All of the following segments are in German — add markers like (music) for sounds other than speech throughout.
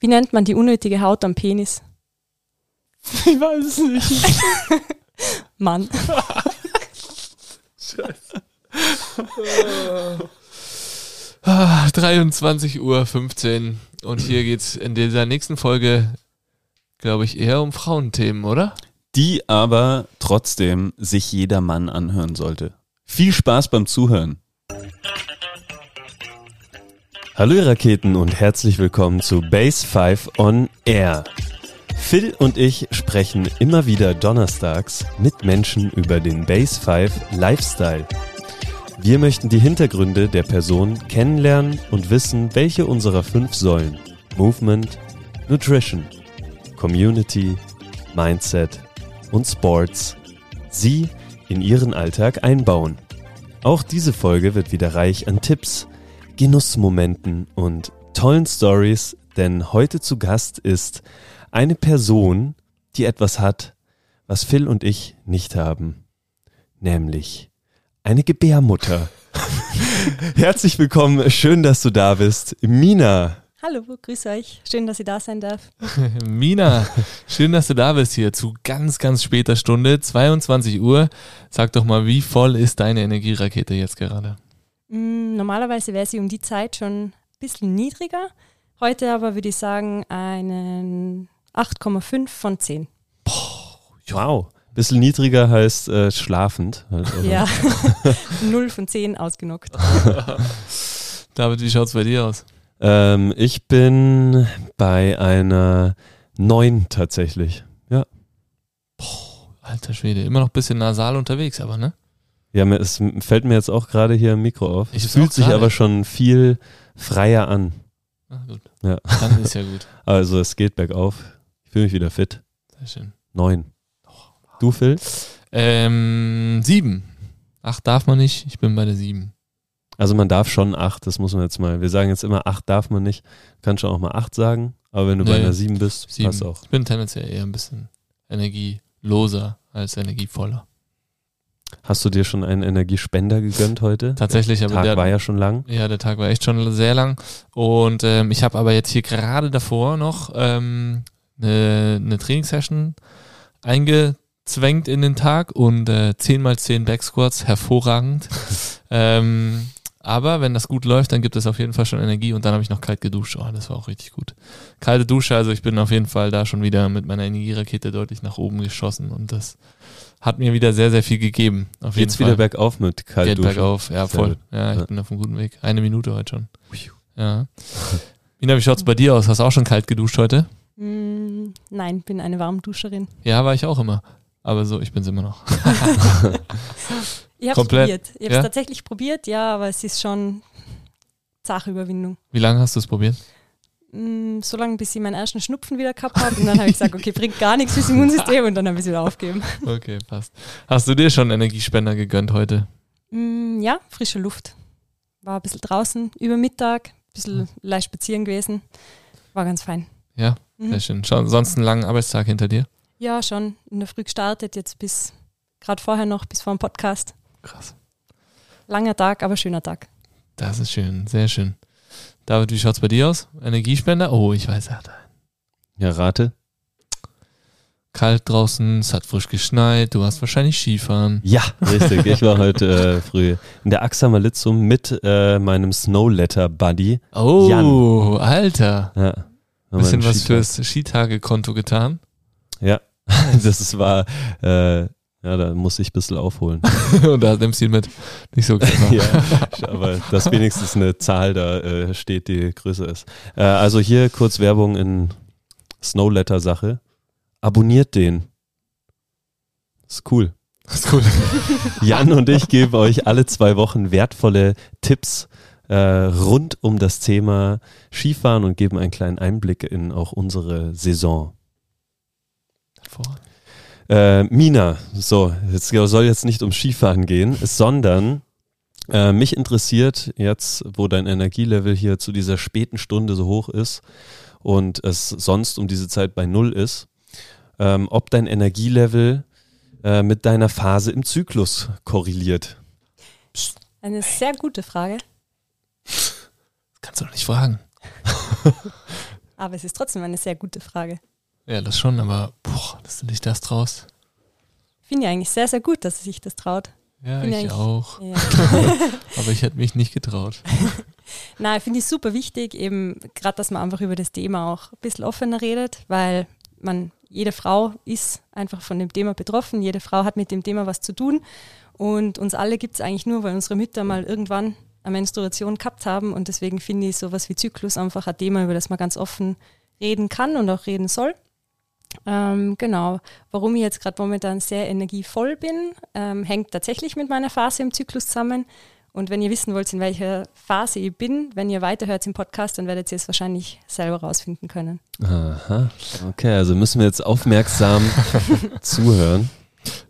Wie nennt man die unnötige Haut am Penis? Ich weiß es nicht. (laughs) Mann. Scheiße. Ah, 23 Uhr 15 und hier geht's in dieser nächsten Folge, glaube ich, eher um Frauenthemen, oder? Die aber trotzdem sich jeder Mann anhören sollte. Viel Spaß beim Zuhören. Hallo ihr Raketen und herzlich willkommen zu Base 5 on Air. Phil und ich sprechen immer wieder donnerstags mit Menschen über den Base 5 Lifestyle. Wir möchten die Hintergründe der Person kennenlernen und wissen, welche unserer fünf Säulen Movement, Nutrition, Community, Mindset und Sports sie in ihren Alltag einbauen. Auch diese Folge wird wieder reich an Tipps, Genussmomenten und tollen Stories, denn heute zu Gast ist eine Person, die etwas hat, was Phil und ich nicht haben, nämlich eine Gebärmutter. (laughs) Herzlich willkommen, schön, dass du da bist, Mina. Hallo, grüß euch. Schön, dass ich da sein darf. (laughs) Mina, schön, dass du da bist hier zu ganz, ganz später Stunde, 22 Uhr. Sag doch mal, wie voll ist deine Energierakete jetzt gerade? Mm, normalerweise wäre sie um die Zeit schon ein bisschen niedriger. Heute aber würde ich sagen einen 8,5 von 10. Wow. Bisschen niedriger heißt äh, schlafend. halt, oder? Ja, (laughs) 0 von 10 ausgenockt. (laughs) David, wie schaut's bei dir aus? Ähm, ich bin bei einer 9 tatsächlich. Ja. Alter Schwede, immer noch ein bisschen nasal unterwegs, aber ne? Ja, mir, es fällt mir jetzt auch gerade hier im Mikro auf. Ich es fühlt sich aber schon viel freier an. Ah, gut. Ja. Dann ist ja gut. (laughs) Also es geht bergauf. Ich fühle mich wieder fit. Sehr schön. Neun. Du, Phil? Ähm, sieben. Acht darf man nicht, ich bin bei der sieben. Also man darf schon acht, das muss man jetzt mal. Wir sagen jetzt immer, acht darf man nicht. Du kannst schon auch mal acht sagen, aber wenn du bei Nee, einer sieben bist, Sieben. passt auch. Ich bin tendenziell eher ein bisschen energieloser als energievoller. Hast du dir schon einen Energiespender gegönnt heute? Tatsächlich, Der aber Tag der, war ja schon lang. Ja, der Tag war echt schon sehr lang. Und ähm, ich habe aber jetzt hier gerade davor noch ähm, eine, eine Trainingssession eingezwängt in den Tag und äh, 10 mal 10 Backsquats, hervorragend. (laughs) ähm, aber wenn das gut läuft, dann gibt es auf jeden Fall schon Energie und dann habe ich noch kalt geduscht. Oh, das war auch richtig gut. Kalte Dusche, also ich bin auf jeden Fall da schon wieder mit meiner Energierakete deutlich nach oben geschossen und das hat mir wieder sehr, sehr viel gegeben. Auf jeden Geht's Fall. wieder bergauf mit Geht Kaltduschen? bergauf, ja, voll. Ja, ich Ja. bin auf einem guten Weg. Eine Minute heute schon. Ja. Mina, wie schaut's bei dir aus? Hast du auch schon kalt geduscht heute? Mm, nein, bin eine Warmduscherin. Ja, war ich auch immer. Aber so, ich bin's immer noch. (laughs) Ich habe es Komplett, probiert. Ich habe es ja? tatsächlich probiert, ja, aber es ist schon Sachüberwindung. Wie lange hast du es probiert? Mm, so lange, bis ich meinen ersten Schnupfen wieder gehabt habe. Und dann habe ich gesagt, okay, bringt gar nichts fürs Immunsystem und dann habe ich es wieder aufgegeben. (laughs) Okay, passt. Hast du dir schon Energiespender gegönnt heute? Mm, ja, frische Luft. War ein bisschen draußen über Mittag, ein bisschen leicht spazieren gewesen. War ganz fein. Ja, Mhm. sehr schön. Schon, sonst einen langen Arbeitstag hinter dir? Ja, schon in der Früh gestartet, jetzt bis gerade vorher noch, bis vor dem Podcast. Krass. Langer Tag, aber schöner Tag. Das ist schön, sehr schön. David, wie schaut's bei dir aus? Energiespender? Oh, ich weiß, er hat einen. Ja, rate. Kalt draußen, es hat frisch geschneit, du warst wahrscheinlich Skifahren. Ja, richtig. Ich war heute äh, (laughs) früh in der Axa Malitzum mit äh, meinem Snowletter Buddy. Oh, Jan. Alter. Ja. Bisschen was Skitag. fürs Skitagekonto getan. Ja, (laughs) das war, äh, ja, da muss ich ein bisschen aufholen. (laughs) Und da nimmst du ihn mit. Nicht so clever. (laughs) ja, aber dass wenigstens eine Zahl da äh, steht, die größer ist. Äh, also hier kurz Werbung in Snowletter-Sache. Abonniert den. Ist cool. Ist cool. (laughs) Jan und ich geben euch alle zwei Wochen wertvolle Tipps äh, rund um das Thema Skifahren und geben einen kleinen Einblick in auch unsere Saison. Hervorragend. Äh, Mina, so, es soll jetzt nicht um Skifahren gehen, sondern äh, mich interessiert jetzt, wo dein Energielevel hier zu dieser späten Stunde so hoch ist und es sonst um diese Zeit bei Null ist, ähm, ob dein Energielevel äh, mit deiner Phase im Zyklus korreliert. Eine sehr gute Frage. Das kannst du doch nicht fragen. (laughs) Aber es ist trotzdem eine sehr gute Frage. Ja, das schon, aber boah, dass du dich das traust. Finde ich eigentlich sehr, sehr gut, dass er sich das traut. Ja, Finde ich ich- auch. Ja. (laughs) Aber ich hätte mich nicht getraut. (laughs) Nein, finde ich super wichtig, eben gerade, dass man einfach über das Thema auch ein bisschen offener redet, weil man, jede Frau ist einfach von dem Thema betroffen, jede Frau hat mit dem Thema was zu tun und uns alle gibt es eigentlich nur, weil unsere Mütter mal irgendwann eine Menstruation gehabt haben und deswegen finde ich sowas wie Zyklus einfach ein Thema, über das man ganz offen reden kann und auch reden soll. Ähm, genau. Warum ich jetzt gerade momentan sehr energievoll bin, ähm, hängt tatsächlich mit meiner Phase im Zyklus zusammen. Und wenn ihr wissen wollt, in welcher Phase ich bin, wenn ihr weiterhört im Podcast, dann werdet ihr es wahrscheinlich selber rausfinden können. Aha. Okay, also müssen wir jetzt aufmerksam (laughs) zuhören.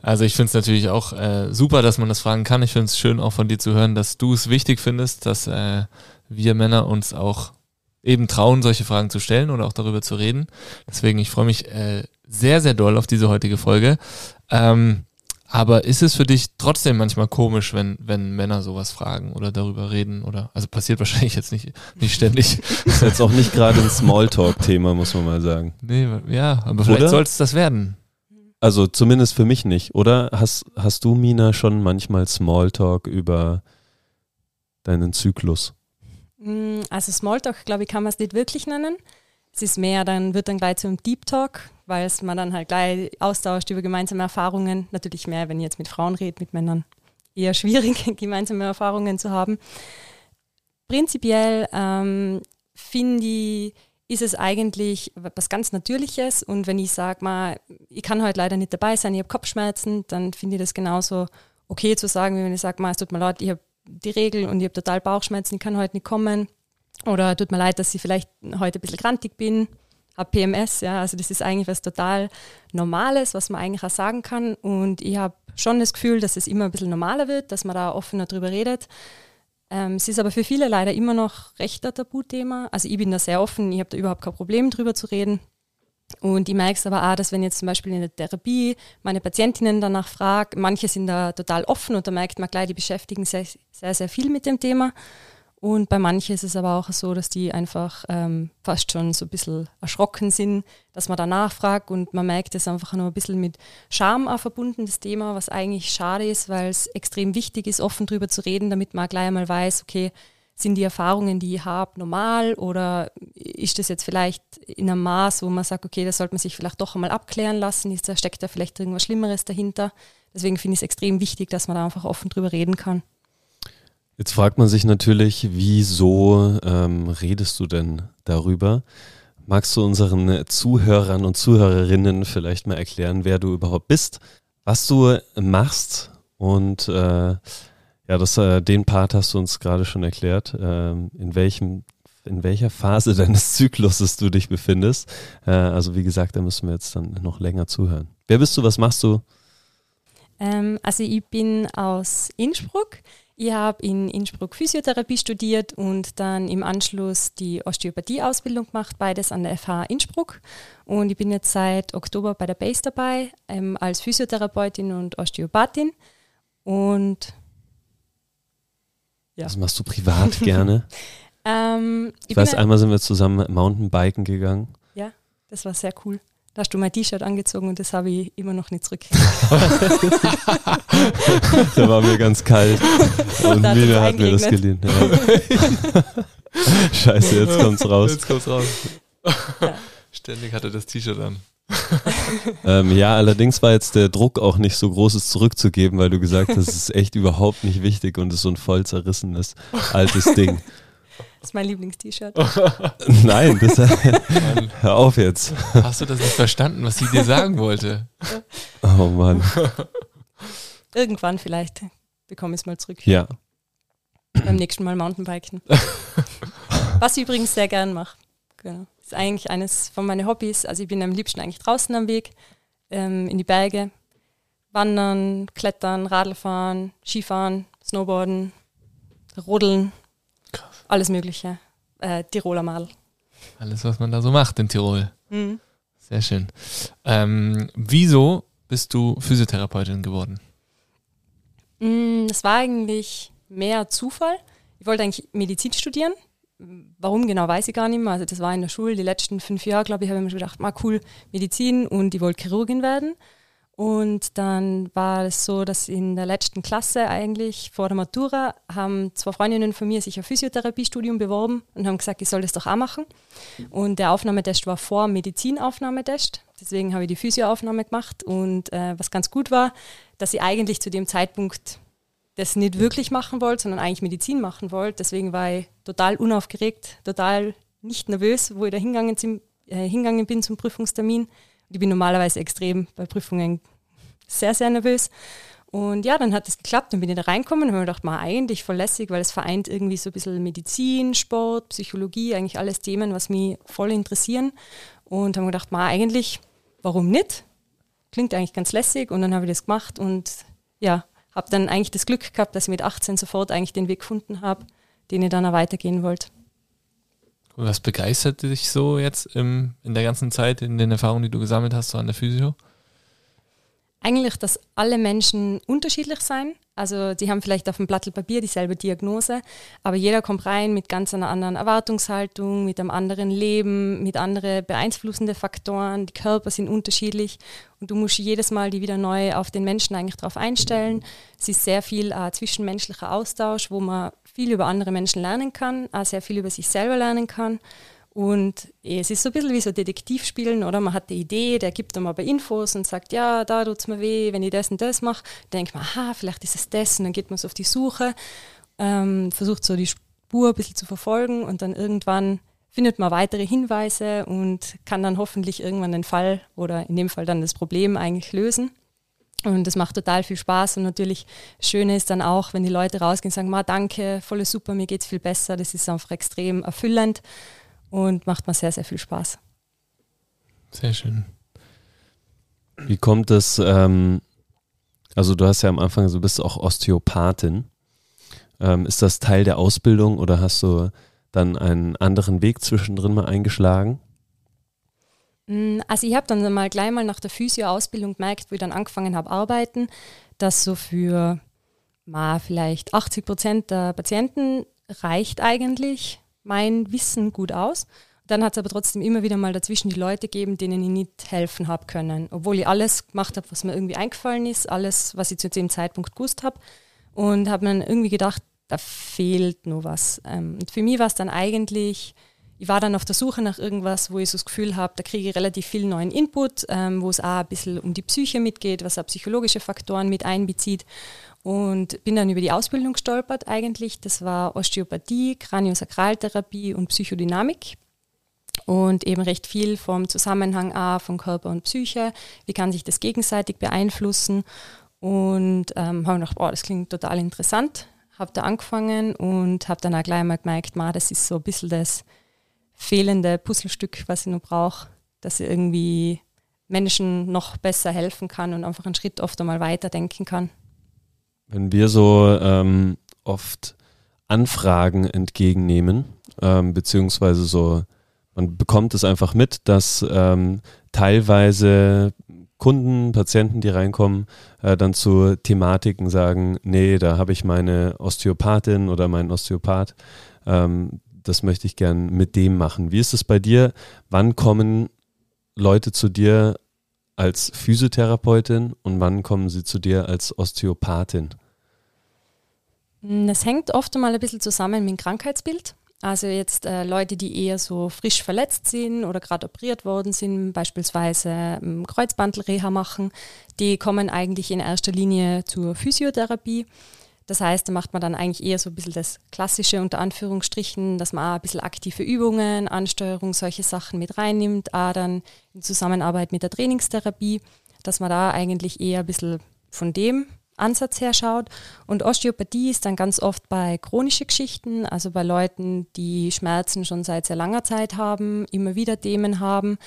Also ich finde es natürlich auch äh, super, dass man das fragen kann. Ich finde es schön auch von dir zu hören, dass du es wichtig findest, dass äh, wir Männer uns auch eben trauen, solche Fragen zu stellen oder auch darüber zu reden. Deswegen, ich freue mich äh, sehr, sehr doll auf diese heutige Folge. Ähm, aber ist es für dich trotzdem manchmal komisch, wenn, wenn Männer sowas fragen oder darüber reden? Oder also passiert (laughs) wahrscheinlich jetzt nicht, nicht ständig. Ist jetzt auch nicht gerade ein Smalltalk-Thema, muss man mal sagen. Nee, ja, aber vielleicht soll es das werden. Also zumindest für mich nicht, oder? Hast, hast du, Mina, schon manchmal Smalltalk über deinen Zyklus? Mm, Also Smalltalk, glaube ich, kann man es nicht wirklich nennen. Es ist mehr, dann wird dann gleich zum Deep Talk, weil es man dann halt gleich austauscht über gemeinsame Erfahrungen. Natürlich mehr, wenn ich jetzt mit Frauen rede, mit Männern eher schwierig, (laughs) gemeinsame Erfahrungen zu haben. Prinzipiell ähm, finde ich, ist es eigentlich was ganz Natürliches und wenn ich sage mal, ich kann heute leider nicht dabei sein, ich habe Kopfschmerzen, dann finde ich das genauso okay zu sagen, wie wenn ich sage, mal, es tut mir leid, ich habe die Regel und ich habe total Bauchschmerzen, ich kann heute nicht kommen. Oder tut mir leid, dass ich vielleicht heute ein bisschen grantig bin, habe PMS, ja, also das ist eigentlich was total Normales, was man eigentlich auch sagen kann. Und ich habe schon das Gefühl, dass es immer ein bisschen normaler wird, dass man da offener drüber redet. Ähm, es ist aber für viele leider immer noch recht ein Tabuthema. Also ich bin da sehr offen, ich habe da überhaupt kein Problem drüber zu reden. Und ich merke es aber auch, dass wenn jetzt zum Beispiel in der Therapie meine Patientinnen danach frage, manche sind da total offen und da merkt man gleich, die beschäftigen sich sehr, sehr viel mit dem Thema. Und bei manchen ist es aber auch so, dass die einfach ähm, fast schon so ein bisschen erschrocken sind, dass man da nachfragt und man merkt es einfach nur ein bisschen mit Scham auch verbunden, das Thema, was eigentlich schade ist, weil es extrem wichtig ist, offen drüber zu reden, damit man gleich einmal weiß, okay, sind die Erfahrungen, die ich habe, normal oder ist das jetzt vielleicht in einem Maß, wo man sagt, okay, das sollte man sich vielleicht doch einmal abklären lassen, ist da, steckt da vielleicht irgendwas Schlimmeres dahinter. Deswegen finde ich es extrem wichtig, dass man da einfach offen drüber reden kann. Jetzt fragt man sich natürlich, wieso ähm, redest du denn darüber? Magst du unseren Zuhörern und Zuhörerinnen vielleicht mal erklären, wer du überhaupt bist, was du machst und äh, ja, das, äh, den Part hast du uns gerade schon erklärt, ähm, in welchem in welcher Phase (laughs) deines Zykluses du dich befindest. Äh, also wie gesagt, da müssen wir jetzt dann noch länger zuhören. Wer bist du? Was machst du? Ähm, also ich bin aus Innsbruck. Ich habe in Innsbruck Physiotherapie studiert und dann im Anschluss die Osteopathie-Ausbildung gemacht, beides an der FH Innsbruck. Und ich bin jetzt seit Oktober bei der BASE dabei, ähm, als Physiotherapeutin und Osteopathin. Und Ja. Was machst du privat (laughs) gerne? ähm, Ich, ich weiß, bin, einmal sind wir zusammen Mountainbiken gegangen. das war sehr cool. Da hast du mein T-Shirt angezogen und das habe ich immer noch nicht zurück. (laughs) Da war mir ganz kalt. (laughs) Und Da es hat mir das geliehen. Ja. Scheiße, jetzt kommt's raus. Jetzt kommt's raus. Ja. Ständig hatte das T-Shirt an. Ähm, ja, allerdings war jetzt der Druck auch nicht so groß, es zurückzugeben, weil du gesagt hast, es ist echt überhaupt nicht wichtig und es ist so ein voll zerrissenes altes Ding. Das ist mein Lieblings-T-Shirt. (laughs) Nein, das, hör auf jetzt. hast du das nicht verstanden, was sie dir sagen wollte? Oh Mann. Irgendwann vielleicht bekomme ich es mal zurück. Ja. Beim nächsten Mal Mountainbiken. Was ich übrigens sehr gern mache. Genau. Ist eigentlich eines von meinen Hobbys. Also ich bin am liebsten eigentlich draußen am Weg, ähm, in die Berge. Wandern, Klettern, Radlfahren, Skifahren, Snowboarden, Rodeln, Krass. alles Mögliche. Äh, Tiroler Madel. Alles, was man da so macht in Tirol. Mhm. Sehr schön. Ähm, wieso bist du Physiotherapeutin geworden? Mm, Das war eigentlich mehr Zufall. Ich wollte eigentlich Medizin studieren. Warum genau, weiß ich gar nicht mehr. Also das war in der Schule, die letzten fünf Jahre, glaube ich, habe ich mir schon gedacht, mal cool, Medizin und ich wollte Chirurgin werden. Und dann war es so, dass in der letzten Klasse eigentlich vor der Matura haben zwei Freundinnen von mir sich ein Physiotherapiestudium beworben und haben gesagt, ich soll das doch auch machen. Und der Aufnahmetest war vor Medizinaufnahmetest. Deswegen habe ich die Physioaufnahme gemacht. Und äh, was ganz gut war, dass ich eigentlich zu dem Zeitpunkt das nicht wirklich machen wollte, sondern eigentlich Medizin machen wollte. Deswegen war ich total unaufgeregt, total nicht nervös, wo ich da hingegangen, zum, äh, hingegangen bin zum Prüfungstermin. Ich bin normalerweise extrem bei Prüfungen sehr, sehr nervös. Und ja, dann hat es geklappt, dann bin ich da reinkommen und habe mir gedacht, mal eigentlich voll lässig, weil es vereint irgendwie so ein bisschen Medizin, Sport, Psychologie, eigentlich alles Themen, was mich voll interessieren. Und habe mir gedacht, mal eigentlich, warum nicht? Klingt eigentlich ganz lässig und dann habe ich das gemacht und ja, habe dann eigentlich das Glück gehabt, dass ich mit 18 sofort eigentlich den Weg gefunden habe, den ich dann auch weitergehen wollte. Was begeistert dich so jetzt im, in der ganzen Zeit, in den Erfahrungen, die du gesammelt hast, so an der Physio? Eigentlich, dass alle Menschen unterschiedlich sein. Also die haben vielleicht auf dem Blatt Papier dieselbe Diagnose, aber jeder kommt rein mit ganz einer anderen Erwartungshaltung, mit einem anderen Leben, mit anderen beeinflussenden Faktoren. Die Körper sind unterschiedlich und du musst jedes Mal die wieder neu auf den Menschen eigentlich darauf einstellen. Es ist sehr viel äh, zwischenmenschlicher Austausch, wo man viel über andere Menschen lernen kann, auch sehr viel über sich selber lernen kann. Und es ist so ein bisschen wie so Detektivspielen, oder? Man hat die Idee, der gibt dann aber Infos und sagt, ja, da tut es mir weh, wenn ich das und das mache. Denkt man, aha, vielleicht ist es das. Und dann geht man so auf die Suche, ähm, versucht so die Spur ein bisschen zu verfolgen und dann irgendwann findet man weitere Hinweise und kann dann hoffentlich irgendwann den Fall oder in dem Fall dann das Problem eigentlich lösen. Und das macht total viel Spaß und natürlich Schöne ist dann auch, wenn die Leute rausgehen und sagen, Ma, danke, voll super, mir geht es viel besser. Das ist einfach extrem erfüllend und macht mir sehr, sehr viel Spaß. Sehr schön. Wie kommt es, ähm, also du hast ja am Anfang, du bist auch Osteopathin. Ähm, ist das Teil der Ausbildung oder hast du dann einen anderen Weg zwischendrin mal eingeschlagen? Mm, also ich habe dann mal gleich mal nach der Physio-Ausbildung gemerkt, wo ich dann angefangen habe arbeiten, dass so für mal vielleicht 80 Prozent der Patienten reicht eigentlich mein Wissen gut aus. Dann hat es aber trotzdem immer wieder mal dazwischen die Leute gegeben, denen ich nicht helfen habe können. Obwohl ich alles gemacht habe, was mir irgendwie eingefallen ist, alles, was ich zu dem Zeitpunkt gewusst habe. Und habe mir dann irgendwie gedacht, da fehlt nur was. Ähm, und für mich war es dann eigentlich, ich war dann auf der Suche nach irgendwas, wo ich so das Gefühl habe, da kriege ich relativ viel neuen Input, ähm, wo es auch ein bisschen um die Psyche mitgeht, was auch psychologische Faktoren mit einbezieht und bin dann über die Ausbildung gestolpert eigentlich. Das war Osteopathie, Kraniosakraltherapie und Psychodynamik. Und eben recht viel vom Zusammenhang A von Körper und Psyche. Wie kann sich das gegenseitig beeinflussen? Und ähm, habe gedacht, boah, das klingt total interessant. Habe da angefangen und habe dann auch gleich mal gemerkt, ma, das ist so ein bisschen das fehlende Puzzlestück, was ich noch brauche, dass ich irgendwie Menschen noch besser helfen kann und einfach einen Schritt oft einmal weiterdenken kann. Wenn wir so ähm, oft Anfragen entgegennehmen, ähm, beziehungsweise so, man bekommt es einfach mit, dass ähm, teilweise Kunden, Patienten, die reinkommen, äh, dann zu Thematiken sagen, nee, da habe ich meine Osteopathin oder meinen Osteopath, ähm, das möchte ich gern mit dem machen. Wie ist es bei dir? Wann kommen Leute zu dir als Physiotherapeutin und wann kommen sie zu dir als Osteopathin? Mm, das hängt oft einmal ein bisschen zusammen mit dem Krankheitsbild. Also jetzt äh, Leute, die eher so frisch verletzt sind oder gerade operiert worden sind, beispielsweise ähm, Kreuzbandelreha machen, die kommen eigentlich in erster Linie zur Physiotherapie. Das heißt, da macht man dann eigentlich eher so ein bisschen das Klassische unter Anführungsstrichen, dass man auch ein bisschen aktive Übungen, Ansteuerung, solche Sachen mit reinnimmt, auch dann in Zusammenarbeit mit der Trainingstherapie, dass man da eigentlich eher ein bisschen von dem Ansatz her schaut. Und Osteopathie ist dann ganz oft bei chronischen Geschichten, also bei Leuten, die Schmerzen schon seit sehr langer Zeit haben, immer wieder Themen haben,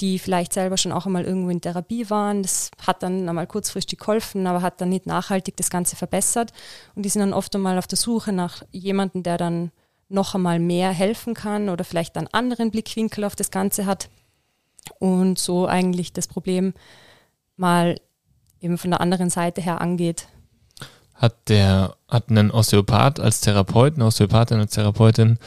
die vielleicht selber schon auch einmal irgendwo in Therapie waren. Das hat dann einmal kurzfristig geholfen, aber hat dann nicht nachhaltig das Ganze verbessert. Und die sind dann oft einmal auf der Suche nach jemandem, der dann noch einmal mehr helfen kann oder vielleicht einen anderen Blickwinkel auf das Ganze hat und so eigentlich das Problem mal eben von der anderen Seite her angeht. Hat der, hat ein Osteopath als Therapeut, eine Osteopathin als Therapeutin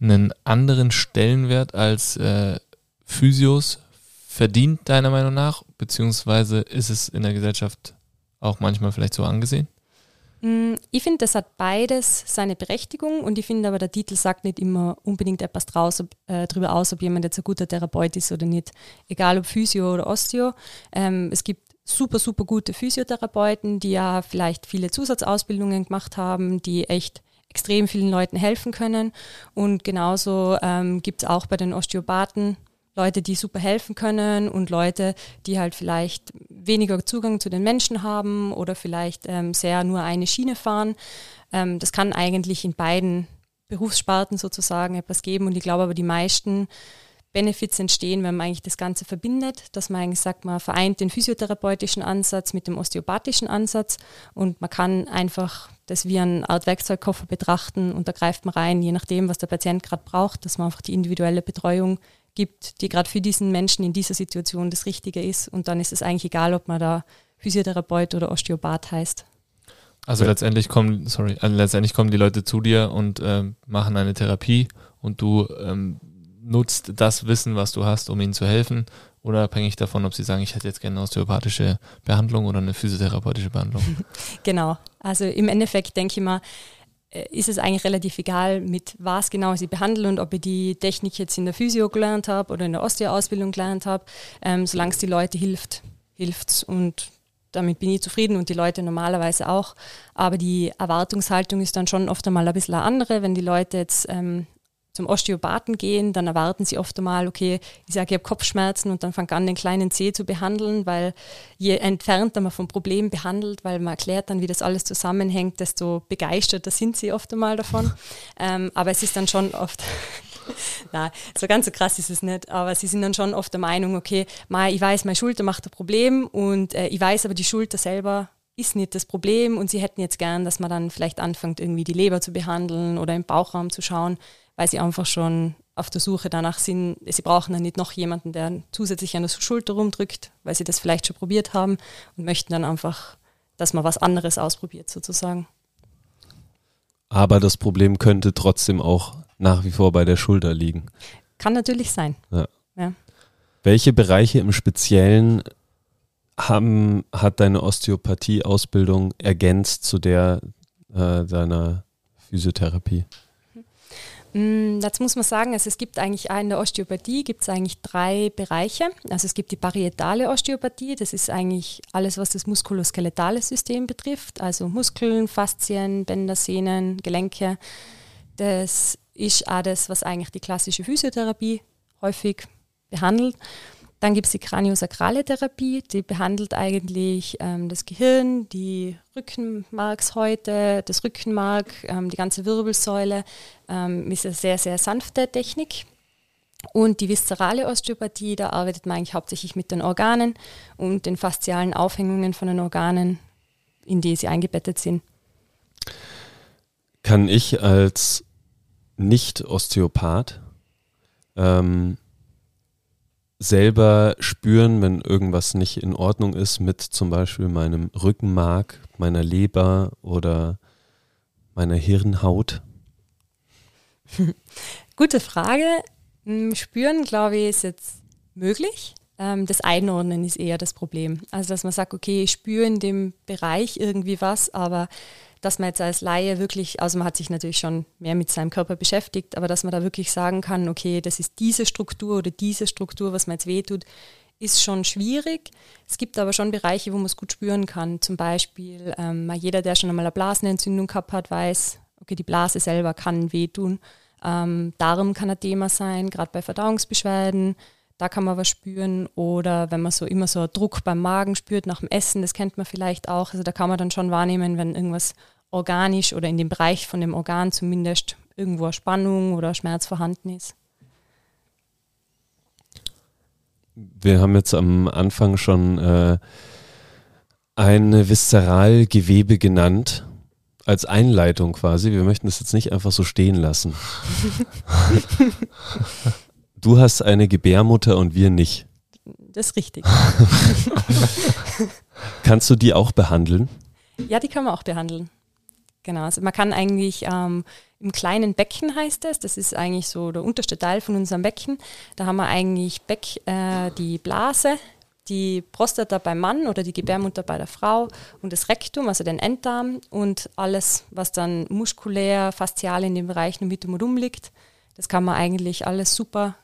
einen anderen Stellenwert als äh, Physios verdient, deiner Meinung nach? Beziehungsweise ist es in der Gesellschaft auch manchmal vielleicht so angesehen? Mm, Ich finde, das hat beides seine Berechtigung und ich finde aber, der Titel sagt nicht immer unbedingt etwas draus, ob, äh, darüber aus, ob jemand jetzt ein guter Therapeut ist oder nicht. Egal ob Physio oder Osteo. Ähm, es gibt super, super gute Physiotherapeuten, die ja vielleicht viele Zusatzausbildungen gemacht haben, die echt extrem vielen Leuten helfen können. Und genauso ähm, gibt es auch bei den Osteopathen Leute, die super helfen können und Leute, die halt vielleicht weniger Zugang zu den Menschen haben oder vielleicht ähm, sehr nur eine Schiene fahren. Ähm, das kann eigentlich in beiden Berufssparten sozusagen etwas geben und ich glaube aber die meisten Benefits entstehen, wenn man eigentlich das Ganze verbindet, dass man eigentlich sagt, man vereint den physiotherapeutischen Ansatz mit dem osteopathischen Ansatz und man kann einfach das wie eine Art Werkzeugkoffer betrachten und da greift man rein, je nachdem, was der Patient gerade braucht, dass man einfach die individuelle Betreuung gibt, die gerade für diesen Menschen in dieser Situation das Richtige ist und dann ist es eigentlich egal, ob man da Physiotherapeut oder Osteopath heißt. Also Ja. letztendlich kommen, sorry, also letztendlich kommen die Leute zu dir und ähm, machen eine Therapie und du ähm, nutzt das Wissen, was du hast, um ihnen zu helfen, unabhängig davon, ob sie sagen, ich hätte jetzt gerne eine osteopathische Behandlung oder eine physiotherapeutische Behandlung. (laughs) Genau. Also im Endeffekt denke ich mal, äh, ist es eigentlich relativ egal, mit was genau ich sie behandle und ob ich die Technik jetzt in der Physio gelernt habe oder in der Osteo-Ausbildung gelernt habe. Ähm, solange es die Leute hilft, hilft's und damit bin ich zufrieden und die Leute normalerweise auch. Aber die Erwartungshaltung ist dann schon oft einmal ein bisschen eine andere. Wenn die Leute jetzt ähm, zum Osteopathen gehen, dann erwarten sie oft einmal, okay, ich sage, ich habe Kopfschmerzen und dann fange an, den kleinen Zeh zu behandeln, weil je entfernter man vom Problem behandelt, weil man erklärt dann, wie das alles zusammenhängt, desto begeisterter sind sie oft einmal davon. (laughs) ähm, aber es ist dann schon oft, (laughs) na, so ganz so krass ist es nicht, aber sie sind dann schon oft der Meinung, okay, mei, ich weiß, meine Schulter macht ein Problem und äh, ich weiß aber, die Schulter selber ist nicht das Problem und sie hätten jetzt gern, dass man dann vielleicht anfängt, irgendwie die Leber zu behandeln oder im Bauchraum zu schauen, weil sie einfach schon auf der Suche danach sind. Sie brauchen dann nicht noch jemanden, der zusätzlich an der Schulter rumdrückt, weil sie das vielleicht schon probiert haben und möchten dann einfach, dass man was anderes ausprobiert sozusagen. Aber das Problem könnte trotzdem auch nach wie vor bei der Schulter liegen. Kann natürlich sein. Welche Bereiche im Speziellen haben, hat deine Osteopathie-Ausbildung ergänzt zu der äh, deiner Physiotherapie? Mm, Dazu muss man sagen, also es gibt eigentlich in der Osteopathie gibt es eigentlich drei Bereiche. Also es gibt die parietale Osteopathie, das ist eigentlich alles, was das muskuloskeletale System betrifft, also Muskeln, Faszien, Bänder, Sehnen, Gelenke. Das ist das, was eigentlich die klassische Physiotherapie häufig behandelt. Dann gibt es die kraniosakrale Therapie, die behandelt eigentlich ähm, das Gehirn, die Rückenmarkshäute, das Rückenmark, ähm, die ganze Wirbelsäule. Ähm, ist eine sehr, sehr sanfte Technik. Und die viszerale Osteopathie, da arbeitet man eigentlich hauptsächlich mit den Organen und den faszialen Aufhängungen von den Organen, in die sie eingebettet sind. Kann ich als Nicht-Osteopath ähm, selber spüren, wenn irgendwas nicht in Ordnung ist mit zum Beispiel meinem Rückenmark, meiner Leber oder meiner Hirnhaut? (laughs) Gute Frage. Hm, Spüren, glaube ich, ist jetzt möglich. Ähm, Das Einordnen ist eher das Problem. Also, dass man sagt, okay, ich spüre in dem Bereich irgendwie was, aber dass man jetzt als Laie wirklich, also man hat sich natürlich schon mehr mit seinem Körper beschäftigt, aber dass man da wirklich sagen kann, okay, das ist diese Struktur oder diese Struktur, was mir jetzt wehtut, ist schon schwierig. Es gibt aber schon Bereiche, wo man es gut spüren kann. Zum Beispiel, ähm, jeder, der schon einmal eine Blasenentzündung gehabt hat, weiß, okay, die Blase selber kann wehtun. Ähm, Darm kann ein Thema sein, gerade bei Verdauungsbeschwerden. Da kann man was spüren. Oder wenn man so immer so einen Druck beim Magen spürt nach dem Essen, das kennt man vielleicht auch. Also da kann man dann schon wahrnehmen, wenn irgendwas organisch oder in dem Bereich von dem Organ zumindest irgendwo eine Spannung oder Schmerz vorhanden ist. Wir haben jetzt am Anfang schon äh, ein Viszeralgewebe genannt, als Einleitung quasi. Wir möchten das jetzt nicht einfach so stehen lassen. (laughs) du hast eine Gebärmutter und wir nicht. Das ist richtig. (laughs) Kannst du die auch behandeln? Ja, die kann man auch behandeln. Genau, also man kann eigentlich ähm, im kleinen Becken heißt es. Das ist eigentlich so der unterste Teil von unserem Becken. Da haben wir eigentlich Beck, äh, die Blase, die Prostata beim Mann oder die Gebärmutter bei der Frau und das Rektum, also den Enddarm und alles, was dann muskulär, faszial in dem Bereich nur mit und um liegt. Das kann man eigentlich alles super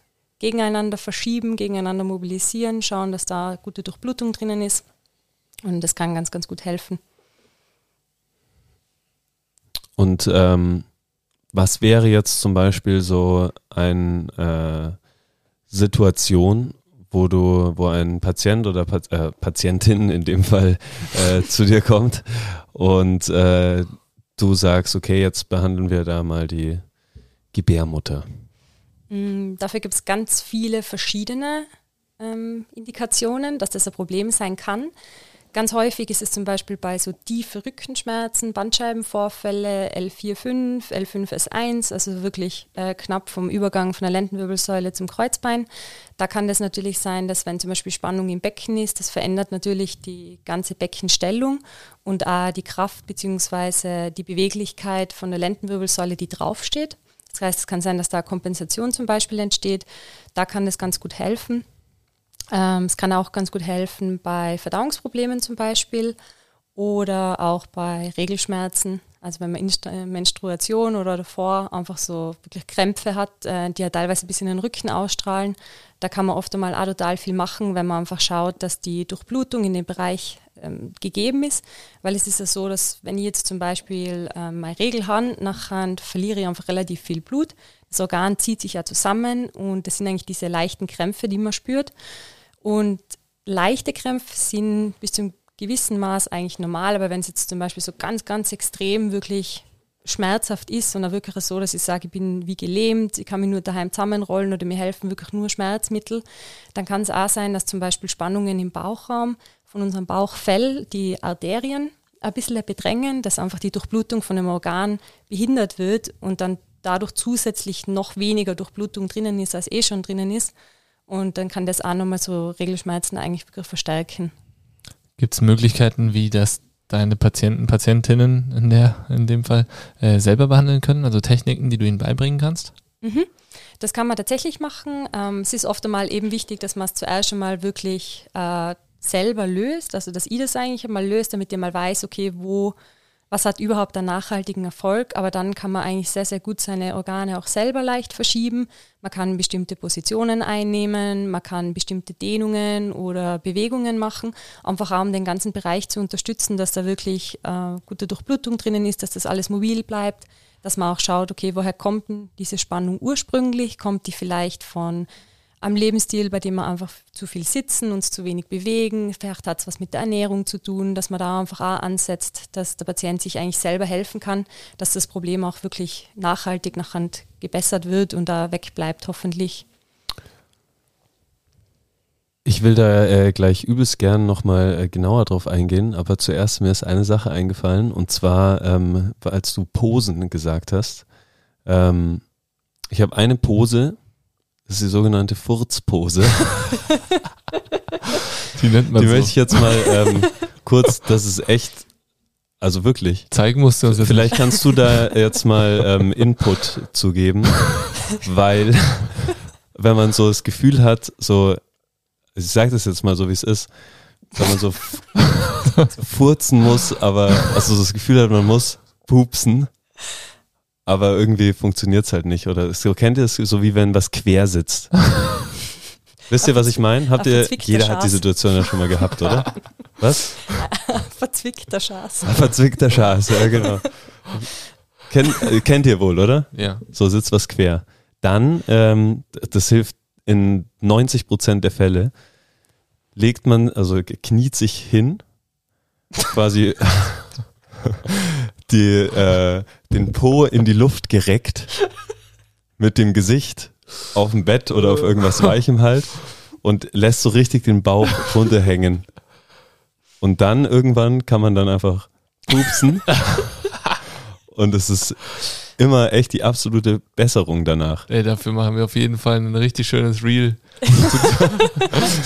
gegeneinander verschieben, gegeneinander mobilisieren, schauen, dass da gute Durchblutung drinnen ist. Und das kann ganz, ganz gut helfen. Und ähm, was wäre jetzt zum Beispiel so eine äh, Situation, wo du, wo ein Patient oder Pat äh, Patientin in dem Fall äh, zu dir kommt und äh, du sagst, okay, jetzt behandeln wir da mal die Gebärmutter. Mm, dafür gibt es ganz viele verschiedene ähm, Indikationen, dass das ein Problem sein kann. Ganz häufig ist es zum Beispiel bei so tiefe Rückenschmerzen, Bandscheibenvorfälle, L4-5, L5S1, also wirklich äh, knapp vom Übergang von der Lendenwirbelsäule zum Kreuzbein. Da kann das natürlich sein, dass wenn zum Beispiel Spannung im Becken ist, das verändert natürlich die ganze Beckenstellung und auch die Kraft bzw. die Beweglichkeit von der Lendenwirbelsäule, die draufsteht. Das heißt, es kann sein, dass da Kompensation zum Beispiel entsteht. Da kann das ganz gut helfen. Ähm, es kann auch ganz gut helfen bei Verdauungsproblemen zum Beispiel oder auch bei Regelschmerzen. Also wenn man Inst äh, Menstruation oder davor einfach so wirklich Krämpfe hat, äh, die ja teilweise bis in den Rücken ausstrahlen, da kann man oft einmal total viel machen, wenn man einfach schaut, dass die Durchblutung in dem Bereich ähm, gegeben ist. Weil es ist ja so, dass wenn ich jetzt zum Beispiel ähm, meine Regel habe, nachher verliere ich einfach relativ viel Blut. Das Organ zieht sich ja zusammen und das sind eigentlich diese leichten Krämpfe, die man spürt. Und leichte Krämpfe sind bis zum gewissen Maß eigentlich normal, aber wenn es jetzt zum Beispiel so ganz, ganz extrem wirklich schmerzhaft ist und dann wirklich so, dass ich sage, ich bin wie gelähmt, ich kann mich nur daheim zusammenrollen oder mir helfen wirklich nur Schmerzmittel, dann kann es auch sein, dass zum Beispiel Spannungen im Bauchraum von unserem Bauchfell die Arterien ein bisschen bedrängen, dass einfach die Durchblutung von dem Organ behindert wird und dann dadurch zusätzlich noch weniger Durchblutung drinnen ist, als eh schon drinnen ist. Und dann kann das auch nochmal so Regelschmerzen eigentlich verstärken. Gibt es Möglichkeiten, wie das deine Patienten, Patientinnen in, der, in dem Fall äh, selber behandeln können? Also Techniken, die du ihnen beibringen kannst? Mhm. Das kann man tatsächlich machen. Ähm, es ist oft einmal eben wichtig, dass man es zuerst schon mal wirklich äh, selber löst, also dass ich das eigentlich einmal löst, damit ihr mal weiß, okay, wo was hat überhaupt einen nachhaltigen Erfolg, aber dann kann man eigentlich sehr, sehr gut seine Organe auch selber leicht verschieben. Man kann bestimmte Positionen einnehmen, man kann bestimmte Dehnungen oder Bewegungen machen, einfach auch um den ganzen Bereich zu unterstützen, dass da wirklich äh, gute Durchblutung drinnen ist, dass das alles mobil bleibt, dass man auch schaut, okay, woher kommt denn diese Spannung ursprünglich? Kommt die vielleicht von am Lebensstil, bei dem wir einfach zu viel sitzen, uns zu wenig bewegen. Vielleicht hat es was mit der Ernährung zu tun, dass man da einfach auch ansetzt, dass der Patient sich eigentlich selber helfen kann, dass das Problem auch wirklich nachhaltig nachher gebessert wird und da wegbleibt hoffentlich. Ich will da äh, gleich übelst gern nochmal äh, genauer drauf eingehen, aber zuerst mir ist eine Sache eingefallen und zwar, ähm, als du Posen gesagt hast. Ähm, ich habe eine Pose, das ist die sogenannte Furzpose. (laughs) die nennt man Die so. möchte ich jetzt mal ähm, kurz, das ist echt, also wirklich. Zeigen musst du uns jetzt Vielleicht kannst du da jetzt mal ähm, Input zu geben, weil wenn man so das Gefühl hat, so, ich sage das jetzt mal so, wie es ist, wenn man so furzen muss, aber also das Gefühl hat, man muss pupsen, aber irgendwie funktioniert es halt nicht. Oder so kennt ihr es so wie wenn was quer sitzt. (laughs) Wisst ihr, was ich meine? Habt ihr, jeder hat die. Situation ja schon mal gehabt, oder? (laughs) Was? (laughs) Verzwickter Schaß. Verzwickter Schaß, ja genau. Kennt, äh, kennt ihr wohl, oder? Ja. So sitzt was quer. Dann, ähm, das hilft in 90 Prozent der Fälle, legt man, also kniet sich hin, quasi die, äh, den Po in die Luft gereckt, mit dem Gesicht auf dem Bett oder auf irgendwas (laughs) Weichem halt und lässt so richtig den Bauch runterhängen. Und dann irgendwann kann man dann einfach pupsen. (laughs) Und es ist immer echt die absolute Besserung danach. Ey, dafür machen wir auf jeden Fall ein richtig schönes Reel. (laughs)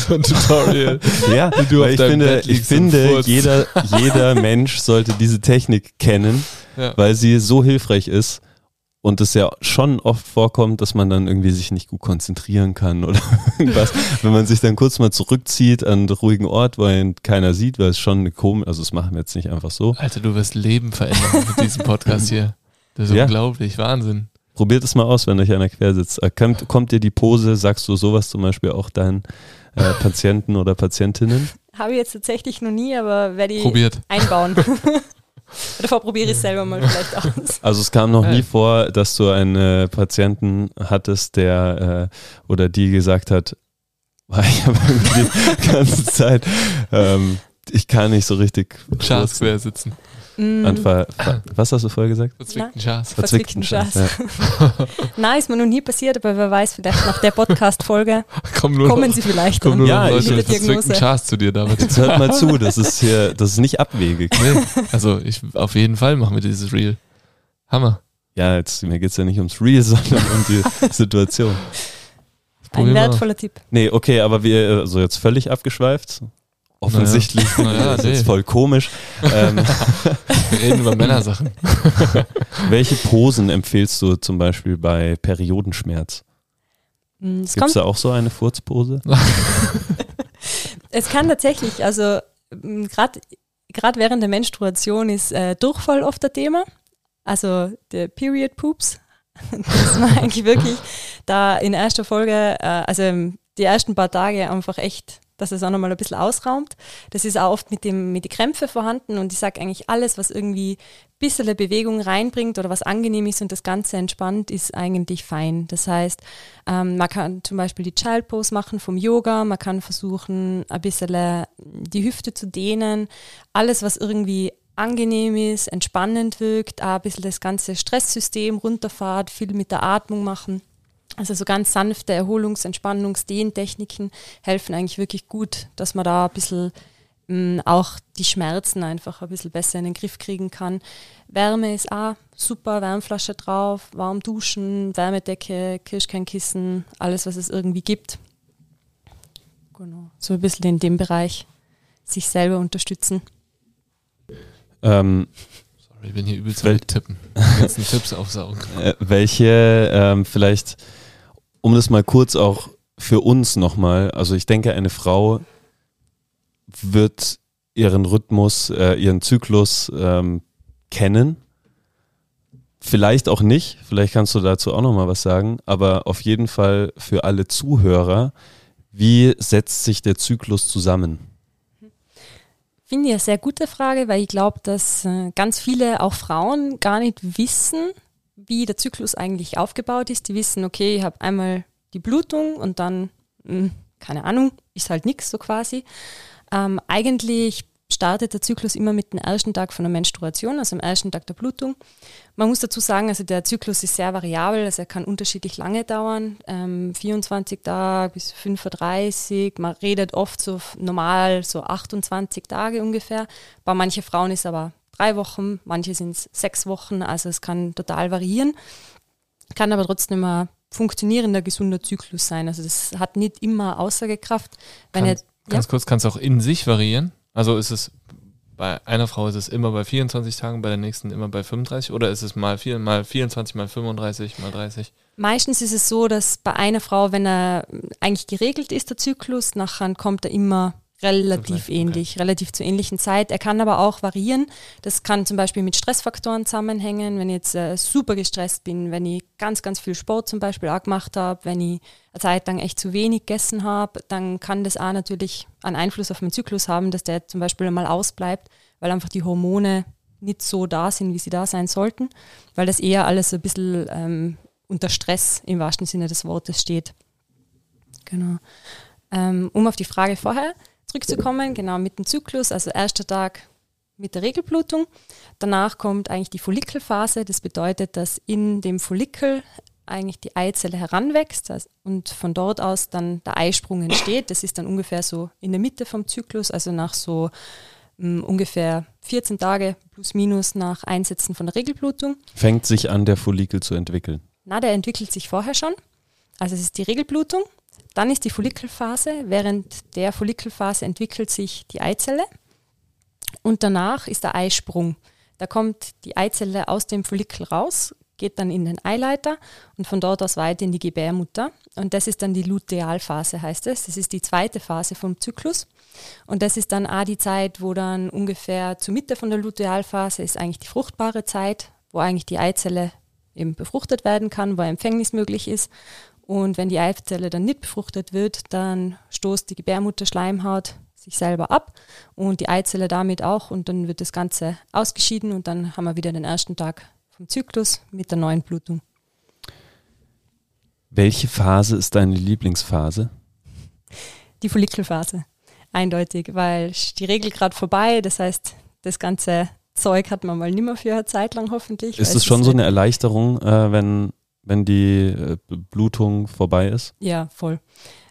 so ein Tutorial. Ja, du weil ich finde, ich finde jeder, (laughs) jeder Mensch sollte diese Technik kennen, Ja. weil sie so hilfreich ist. und es ja schon oft vorkommt, dass man dann irgendwie sich nicht gut konzentrieren kann oder (laughs) irgendwas. Wenn man sich dann kurz mal zurückzieht an einen ruhigen Ort, wo ihn keiner sieht, weil es schon komisch, also das machen wir jetzt nicht einfach so. Alter, du wirst Leben verändern mit diesem Podcast hier. Das ist Ja. unglaublich, Wahnsinn. Probiert es mal aus, wenn euch einer quer sitzt. Äh, Kommt, kommt dir die Pose, sagst du sowas zum Beispiel auch deinen äh, (laughs) Patienten oder Patientinnen? Habe ich jetzt tatsächlich noch nie, aber werde ich Probiert. einbauen. (laughs) (laughs) Davor probiere ich es selber mal vielleicht aus. Also es kam noch nie Äh. vor, dass du einen äh, Patienten hattest, der äh, oder die gesagt hat, "Boah, ich habe irgendwie die ganze Zeit, ähm, ich kann nicht so richtig Schas kurz quer sitzen. Mm, an ver, ver, was hast du vorher gesagt? Verzwickten Schas. Verzwickten Schas, Schas. (laughs) Nein, ist mir noch nie passiert, aber wer weiß, vielleicht nach der Podcast-Folge kommen noch, sie vielleicht komm dran. nur Ja, ich- verzwickten. Schas zu dir, David. Jetzt hört mal zu, das ist hier, das ist nicht abwegig. Nee, also ich auf jeden Fall machen wir dieses Reel. Hammer. Ja, jetzt, mir geht's ja nicht ums Real, (laughs) sondern um die Situation. Ein wertvoller Tipp. Nee, okay, aber wir, also jetzt völlig abgeschweift. Offensichtlich. Naja, das ist nee. voll komisch. ähm, (laughs) Wir reden über Männersachen. (laughs) welche Posen empfehlst du zum Beispiel bei Periodenschmerz? Mm, Es, Gibt es kommt, da auch so eine Furzpose? (laughs) es kann tatsächlich, also gerade während der Menstruation ist äh, Durchfall oft ein Thema. Also der Period Poops. Das war eigentlich wirklich da in erster Folge, äh, also die ersten paar Tage einfach echt, dass es auch nochmal ein bisschen ausraumt. Das ist auch oft mit, dem, mit den Krämpfen vorhanden und ich sage eigentlich alles, was irgendwie ein bisschen Bewegung reinbringt oder was angenehm ist und das Ganze entspannt, ist eigentlich fein. Das heißt, ähm, man kann zum Beispiel die Child Pose machen vom Yoga, man kann versuchen, ein bisschen die Hüfte zu dehnen. Alles, was irgendwie angenehm ist, entspannend wirkt, auch ein bisschen das ganze Stresssystem runterfahrt, viel mit der Atmung machen. Also so ganz sanfte Erholungs-, Entspannungs-, Dehntechniken helfen eigentlich wirklich gut, dass man da ein bisschen mh, auch die Schmerzen einfach ein bisschen besser in den Griff kriegen kann. Wärme ist auch super, Wärmflasche drauf, warm duschen, Wärmedecke, Kirschkernkissen, alles, was es irgendwie gibt. Genau, so ein bisschen in dem Bereich sich selber unterstützen. Ähm, Sorry, ich bin hier übelst Wel- am tippen. Ganzen Tipps aufsaugen. (laughs) äh, welche ähm, vielleicht, um das mal kurz auch für uns nochmal, also ich denke, eine Frau wird ihren Rhythmus, äh, ihren Zyklus ähm, kennen. Vielleicht auch nicht, vielleicht kannst du dazu auch nochmal was sagen, aber auf jeden Fall für alle Zuhörer, wie setzt sich der Zyklus zusammen? Finde ich eine sehr gute Frage, weil ich glaube, dass äh, ganz viele, auch Frauen, gar nicht wissen, wie der Zyklus eigentlich aufgebaut ist. Die wissen, okay, ich habe einmal die Blutung und dann, mh, keine Ahnung, ist halt nichts so quasi. Ähm, eigentlich startet der Zyklus immer mit dem ersten Tag von der Menstruation, also am ersten Tag der Blutung. Man muss dazu sagen, also der Zyklus ist sehr variabel, also er kann unterschiedlich lange dauern, ähm, 24 Tage bis 35. Man redet oft so normal so 28 Tage ungefähr. Bei manchen Frauen ist aber drei Wochen, manche sind es sechs Wochen, also es kann total variieren. Kann aber trotzdem ein funktionierender, gesunder Zyklus sein. Also das hat nicht immer Aussagekraft. Wenn Kann- er, ja, Ganz kurz, kann es auch in sich variieren? Also ist es bei einer Frau ist es immer bei 24 Tagen, bei der nächsten immer bei 35 oder ist es mal, vier, mal 24, mal 35, mal 30? Meistens ist es so, dass bei einer Frau, wenn er eigentlich geregelt ist, der Zyklus, nachher kommt er immer relativ ähnlich, relativ zur ähnlichen Zeit. Er kann aber auch variieren. Das kann zum Beispiel mit Stressfaktoren zusammenhängen. Wenn ich jetzt äh, super gestresst bin, wenn ich ganz, ganz viel Sport zum Beispiel auch gemacht habe, wenn ich eine Zeit lang echt zu wenig gegessen habe, dann kann das auch natürlich einen Einfluss auf meinen Zyklus haben, dass der zum Beispiel mal ausbleibt, weil einfach die Hormone nicht so da sind, wie sie da sein sollten, weil das eher alles ein bisschen ähm, unter Stress im wahrsten Sinne des Wortes steht. Genau. Ähm, um auf die Frage vorher zurückzukommen, genau mit dem Zyklus, also erster Tag mit der Regelblutung. Danach kommt eigentlich die Follikelphase. Das bedeutet, dass in dem Follikel eigentlich die Eizelle heranwächst und von dort aus dann der Eisprung entsteht. Das ist dann ungefähr so in der Mitte vom Zyklus, also nach so mh, ungefähr 14 Tage plus minus nach Einsetzen von der Regelblutung. Fängt sich an, der Follikel zu entwickeln. Na, der entwickelt sich vorher schon. Also es ist die Regelblutung, dann ist die Follikelphase. Während der Follikelphase entwickelt sich die Eizelle und danach ist der Eisprung. Da kommt die Eizelle aus dem Follikel raus, geht dann in den Eileiter und von dort aus weiter in die Gebärmutter. Und das ist dann die Lutealphase, heißt es. Das ist die zweite Phase vom Zyklus. Und das ist dann auch die Zeit, wo dann ungefähr zur Mitte von der Lutealphase ist eigentlich die fruchtbare Zeit, wo eigentlich die Eizelle eben befruchtet werden kann, wo Empfängnis möglich ist. Und wenn die Eizelle dann nicht befruchtet wird, dann stoßt die Gebärmutterschleimhaut sich selber ab und die Eizelle damit auch und dann wird das Ganze ausgeschieden und dann haben wir wieder den ersten Tag vom Zyklus mit der neuen Blutung. Welche Phase ist deine Lieblingsphase? Die Follikelphase, eindeutig, weil die Regel gerade vorbei, das heißt, das ganze Zeug hat man mal nimmer für eine Zeit lang hoffentlich. Ist es schon so eine Erleichterung, äh, wenn wenn die äh, Blutung vorbei ist? Ja, voll.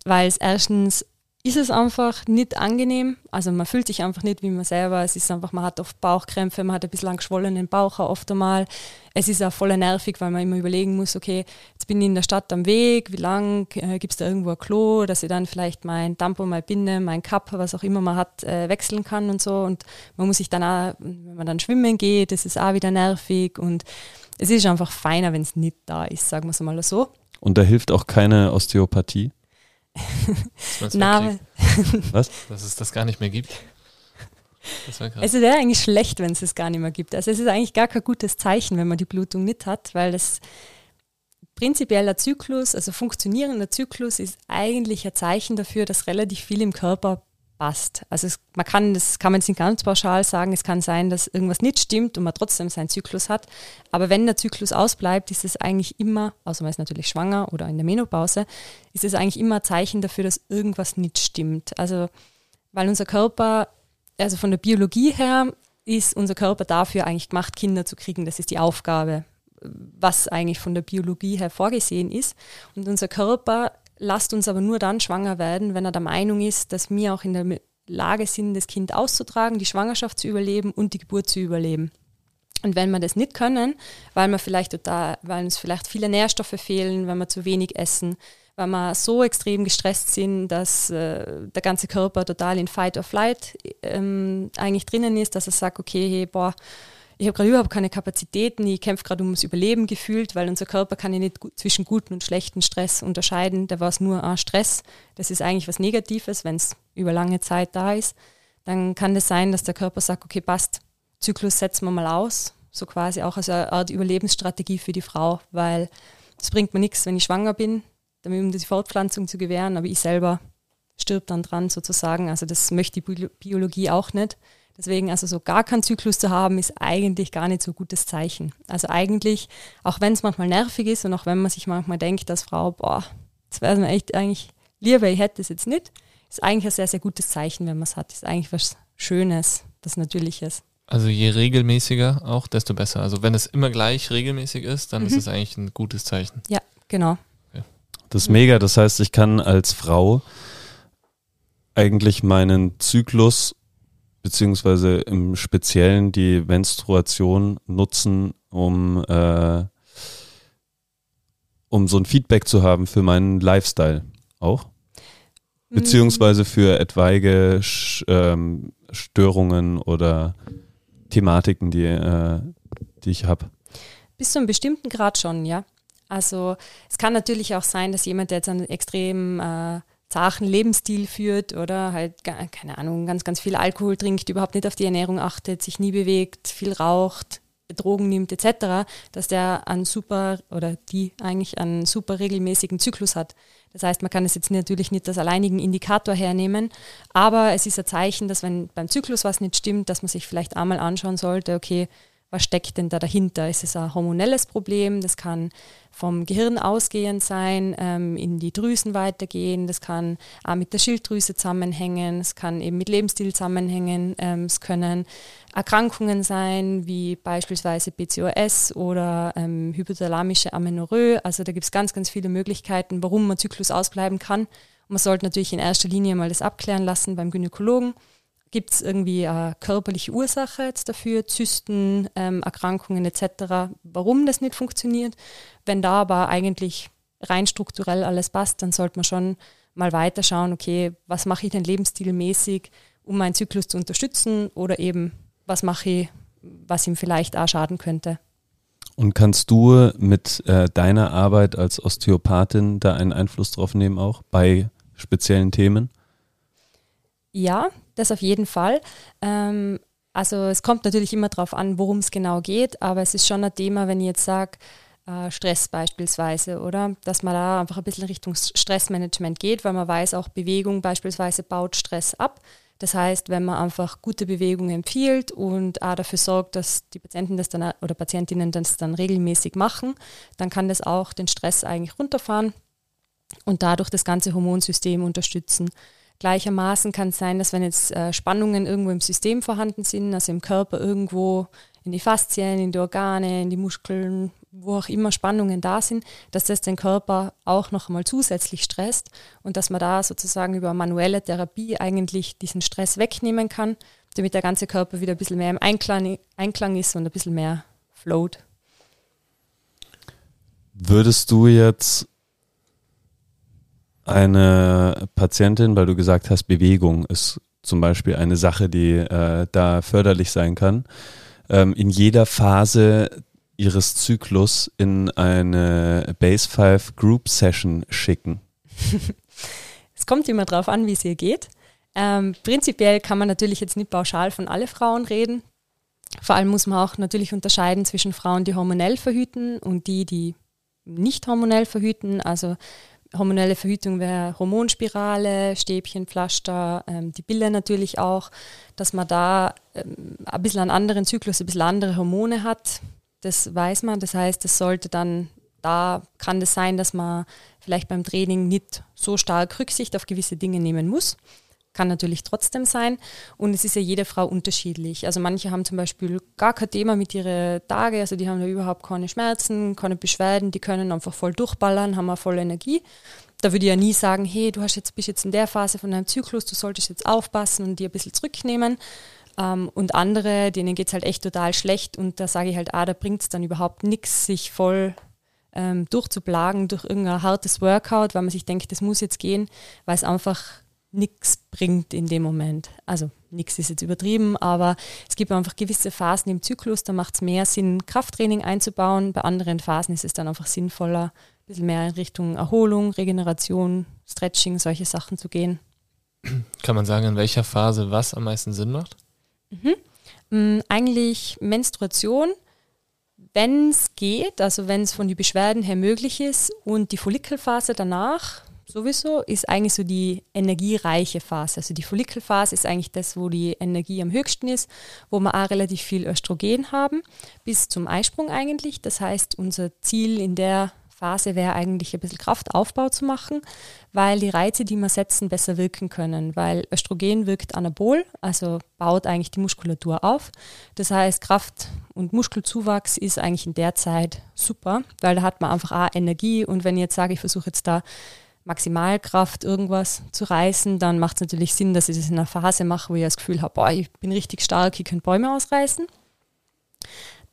Weil es erstens ist es einfach nicht angenehm. Also man fühlt sich einfach nicht wie man selber. Es ist einfach, man hat oft Bauchkrämpfe, man hat ein bisschen geschwollenen Bauch oft einmal. Es ist auch voll nervig, weil man immer überlegen muss, okay, jetzt bin ich in der Stadt am Weg, wie lang, äh, gibt es da irgendwo ein Klo, dass ich dann vielleicht mein Dampo, mein Binde, mein Cup, was auch immer man hat, äh, wechseln kann und so. Und man muss sich dann auch, wenn man dann schwimmen geht, das ist auch wieder nervig und es ist einfach feiner, wenn es nicht da ist, sagen wir es mal so. Und da hilft auch keine Osteopathie? Na, Was? Dass es das gar nicht mehr gibt. Es wäre eigentlich schlecht, wenn es es gar nicht mehr gibt. Also es ist eigentlich gar kein gutes Zeichen, wenn man die Blutung nicht hat, weil das prinzipieller Zyklus, also funktionierender Zyklus, ist eigentlich ein Zeichen dafür, dass relativ viel im Körper passt. Also es, man kann, das kann man nicht ganz pauschal sagen, es kann sein, dass irgendwas nicht stimmt und man trotzdem seinen Zyklus hat. Aber wenn der Zyklus ausbleibt, ist es eigentlich immer, außer man ist natürlich schwanger oder in der Menopause, ist es eigentlich immer ein Zeichen dafür, dass irgendwas nicht stimmt. Also weil unser Körper, also von der Biologie her, ist unser Körper dafür eigentlich gemacht, Kinder zu kriegen. Das ist die Aufgabe, was eigentlich von der Biologie her vorgesehen ist. Und unser Körper lasst uns aber nur dann schwanger werden, wenn er der Meinung ist, dass wir auch in der Lage sind, das Kind auszutragen, die Schwangerschaft zu überleben und die Geburt zu überleben. Und wenn wir das nicht können, weil wir vielleicht total, weil uns vielleicht viele Nährstoffe fehlen, wenn wir zu wenig essen, weil wir so extrem gestresst sind, dass äh, der ganze Körper total in Fight or Flight ähm, eigentlich drinnen ist, dass er sagt, okay, hey, boah, ich habe gerade überhaupt keine Kapazitäten, ich kämpfe gerade ums Überleben gefühlt, weil unser Körper kann ja nicht zwischen guten und schlechten Stress unterscheiden. Da war es nur ein Stress. Das ist eigentlich was Negatives, wenn es über lange Zeit da ist. Dann kann es das sein, dass der Körper sagt, okay, passt, Zyklus setzen wir mal aus. So quasi auch als eine Art Überlebensstrategie für die Frau, weil es bringt mir nichts, wenn ich schwanger bin, damit um die Fortpflanzung zu gewähren, aber ich selber stirb dann dran sozusagen. Also das möchte die Biologie auch nicht. Deswegen also so gar keinen Zyklus zu haben, ist eigentlich gar nicht so gutes Zeichen. Also eigentlich, auch wenn es manchmal nervig ist und auch wenn man sich manchmal denkt, dass Frau, boah, das wäre mir echt eigentlich lieber, ich hätte es jetzt nicht, ist eigentlich ein sehr, sehr gutes Zeichen, wenn man es hat. Ist eigentlich was Schönes, was Natürliches. Also je regelmäßiger auch, desto besser. Also wenn es immer gleich regelmäßig ist, dann mhm. ist es eigentlich ein gutes Zeichen. Ja, genau. Okay. Das ist mega. Das heißt, ich kann als Frau eigentlich meinen Zyklus beziehungsweise im Speziellen die Menstruation nutzen, um, äh, um so ein Feedback zu haben für meinen Lifestyle auch? Mhm. Beziehungsweise für etwaige ähm, Störungen oder Thematiken, die, äh, die ich habe. Bis zu einem bestimmten Grad schon, ja. Also es kann natürlich auch sein, dass jemand, der jetzt einen extrem äh, zachen Lebensstil führt oder halt, keine Ahnung, ganz, ganz viel Alkohol trinkt, überhaupt nicht auf die Ernährung achtet, sich nie bewegt, viel raucht, Drogen nimmt etc., dass der einen super oder die eigentlich einen super regelmäßigen Zyklus hat. Das heißt, man kann es jetzt natürlich nicht als alleinigen Indikator hernehmen, aber es ist ein Zeichen, dass wenn beim Zyklus was nicht stimmt, dass man sich vielleicht einmal anschauen sollte, okay, was steckt denn da dahinter? Ist es ein hormonelles Problem? Das kann vom Gehirn ausgehend sein, ähm, in die Drüsen weitergehen. Das kann auch mit der Schilddrüse zusammenhängen. Es kann eben mit Lebensstil zusammenhängen. Ähm, es können Erkrankungen sein, wie beispielsweise PCOS oder ähm, hypothalamische Amenorrhoe. Also da gibt es ganz, ganz viele Möglichkeiten, warum man Zyklus ausbleiben kann. Man sollte natürlich in erster Linie mal das abklären lassen beim Gynäkologen Gibt es irgendwie eine körperliche Ursache jetzt dafür, Zysten, ähm, Erkrankungen etc., warum das nicht funktioniert? Wenn da aber eigentlich rein strukturell alles passt, dann sollte man schon mal weiter schauen, okay, was mache ich denn lebensstilmäßig, um meinen Zyklus zu unterstützen oder eben, was mache ich, was ihm vielleicht auch schaden könnte. Und kannst du mit äh, deiner Arbeit als Osteopathin da einen Einfluss drauf nehmen auch bei speziellen Themen? Ja, das auf jeden Fall. Ähm, also es kommt natürlich immer darauf an, worum es genau geht, aber es ist schon ein Thema, wenn ich jetzt sage, äh, Stress beispielsweise, oder? Dass man da einfach ein bisschen Richtung Stressmanagement geht, weil man weiß, auch Bewegung beispielsweise baut Stress ab. Das heißt, wenn man einfach gute Bewegung empfiehlt und auch dafür sorgt, dass die Patienten das dann oder Patientinnen das dann regelmäßig machen, dann kann das auch den Stress eigentlich runterfahren und dadurch das ganze Hormonsystem unterstützen. Gleichermaßen kann es sein, dass wenn jetzt äh, Spannungen irgendwo im System vorhanden sind, also im Körper irgendwo in die Faszien, in die Organe, in die Muskeln, wo auch immer Spannungen da sind, dass das den Körper auch noch einmal zusätzlich stresst und dass man da sozusagen über manuelle Therapie eigentlich diesen Stress wegnehmen kann, damit der ganze Körper wieder ein bisschen mehr im Einklang, Einklang ist und ein bisschen mehr float. Würdest du jetzt eine Patientin, weil du gesagt hast, Bewegung ist zum Beispiel eine Sache, die äh, da förderlich sein kann, ähm, in jeder Phase ihres Zyklus in eine Base 5 Group Session schicken? (laughs) es kommt immer darauf an, wie es ihr geht. Ähm, prinzipiell kann man natürlich jetzt nicht pauschal von alle Frauen reden. Vor allem muss man auch natürlich unterscheiden zwischen Frauen, die hormonell verhüten und die, die nicht hormonell verhüten. Also hormonelle Verhütung wäre Hormonspirale, Stäbchen, Pflaster, ähm, die Pille natürlich auch, dass man da ähm, ein bisschen einen anderen Zyklus, ein bisschen andere Hormone hat. Das weiß man. Das heißt, es sollte dann, da kann es das sein, dass man vielleicht beim Training nicht so stark Rücksicht auf gewisse Dinge nehmen muss kann natürlich trotzdem sein. Und es ist ja jede Frau unterschiedlich. Also manche haben zum Beispiel gar kein Thema mit ihren Tagen, also die haben ja überhaupt keine Schmerzen, keine Beschwerden, die können einfach voll durchballern, haben auch voll Energie. Da würde ich ja nie sagen, hey, du hast jetzt, bist jetzt in der Phase von deinem Zyklus, du solltest jetzt aufpassen und dir ein bisschen zurücknehmen. Um, ähm, und andere, denen geht es halt echt total schlecht und da sage ich halt, ah, da bringt es dann überhaupt nichts, sich voll ähm, durchzuplagen durch irgendein hartes Workout, weil man sich denkt, das muss jetzt gehen, weil es einfach nichts bringt in dem Moment. Also nichts ist jetzt übertrieben, aber es gibt einfach gewisse Phasen im Zyklus, da macht es mehr Sinn, Krafttraining einzubauen. Bei anderen Phasen ist es dann einfach sinnvoller, ein bisschen mehr in Richtung Erholung, Regeneration, Stretching, solche Sachen zu gehen. Kann man sagen, in welcher Phase was am meisten Sinn macht? Mhm. Mm, eigentlich Menstruation, wenn es geht, also wenn es von den Beschwerden her möglich ist und die Follikelphase danach, sowieso ist eigentlich so die energiereiche Phase. Also die Follikelphase ist eigentlich das, wo die Energie am höchsten ist, wo wir auch relativ viel Östrogen haben, bis zum Eisprung eigentlich. Das heißt, unser Ziel in der Phase wäre eigentlich ein bisschen Kraftaufbau zu machen, weil die Reize, die wir setzen, besser wirken können. Weil Östrogen wirkt anabol, also baut eigentlich die Muskulatur auf. Das heißt, Kraft- und Muskelzuwachs ist eigentlich in der Zeit super, weil da hat man einfach auch Energie. Und wenn ich jetzt sage, ich versuche jetzt da Maximalkraft irgendwas zu reißen, dann macht es natürlich Sinn, dass ich das in einer Phase mache, wo ich das Gefühl habe, boah, ich bin richtig stark, ich könnte Bäume ausreißen.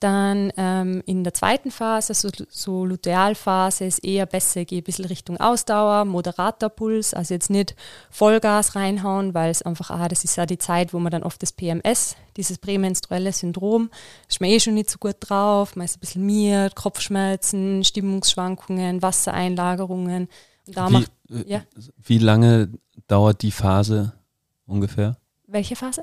Dann ähm, in der zweiten Phase, so, so Lutealphase, ist eher besser, gehe ein bisschen Richtung Ausdauer, moderater Puls, also jetzt nicht Vollgas reinhauen, weil es einfach, ah, das ist ja die Zeit, wo man dann oft das PMS, dieses prämenstruelle Syndrom, ist man eh schon nicht so gut drauf, man ist ein bisschen miert, Kopfschmerzen, Stimmungsschwankungen, Wassereinlagerungen. Da wie, macht, äh, ja. wie lange dauert die Phase ungefähr? Welche Phase?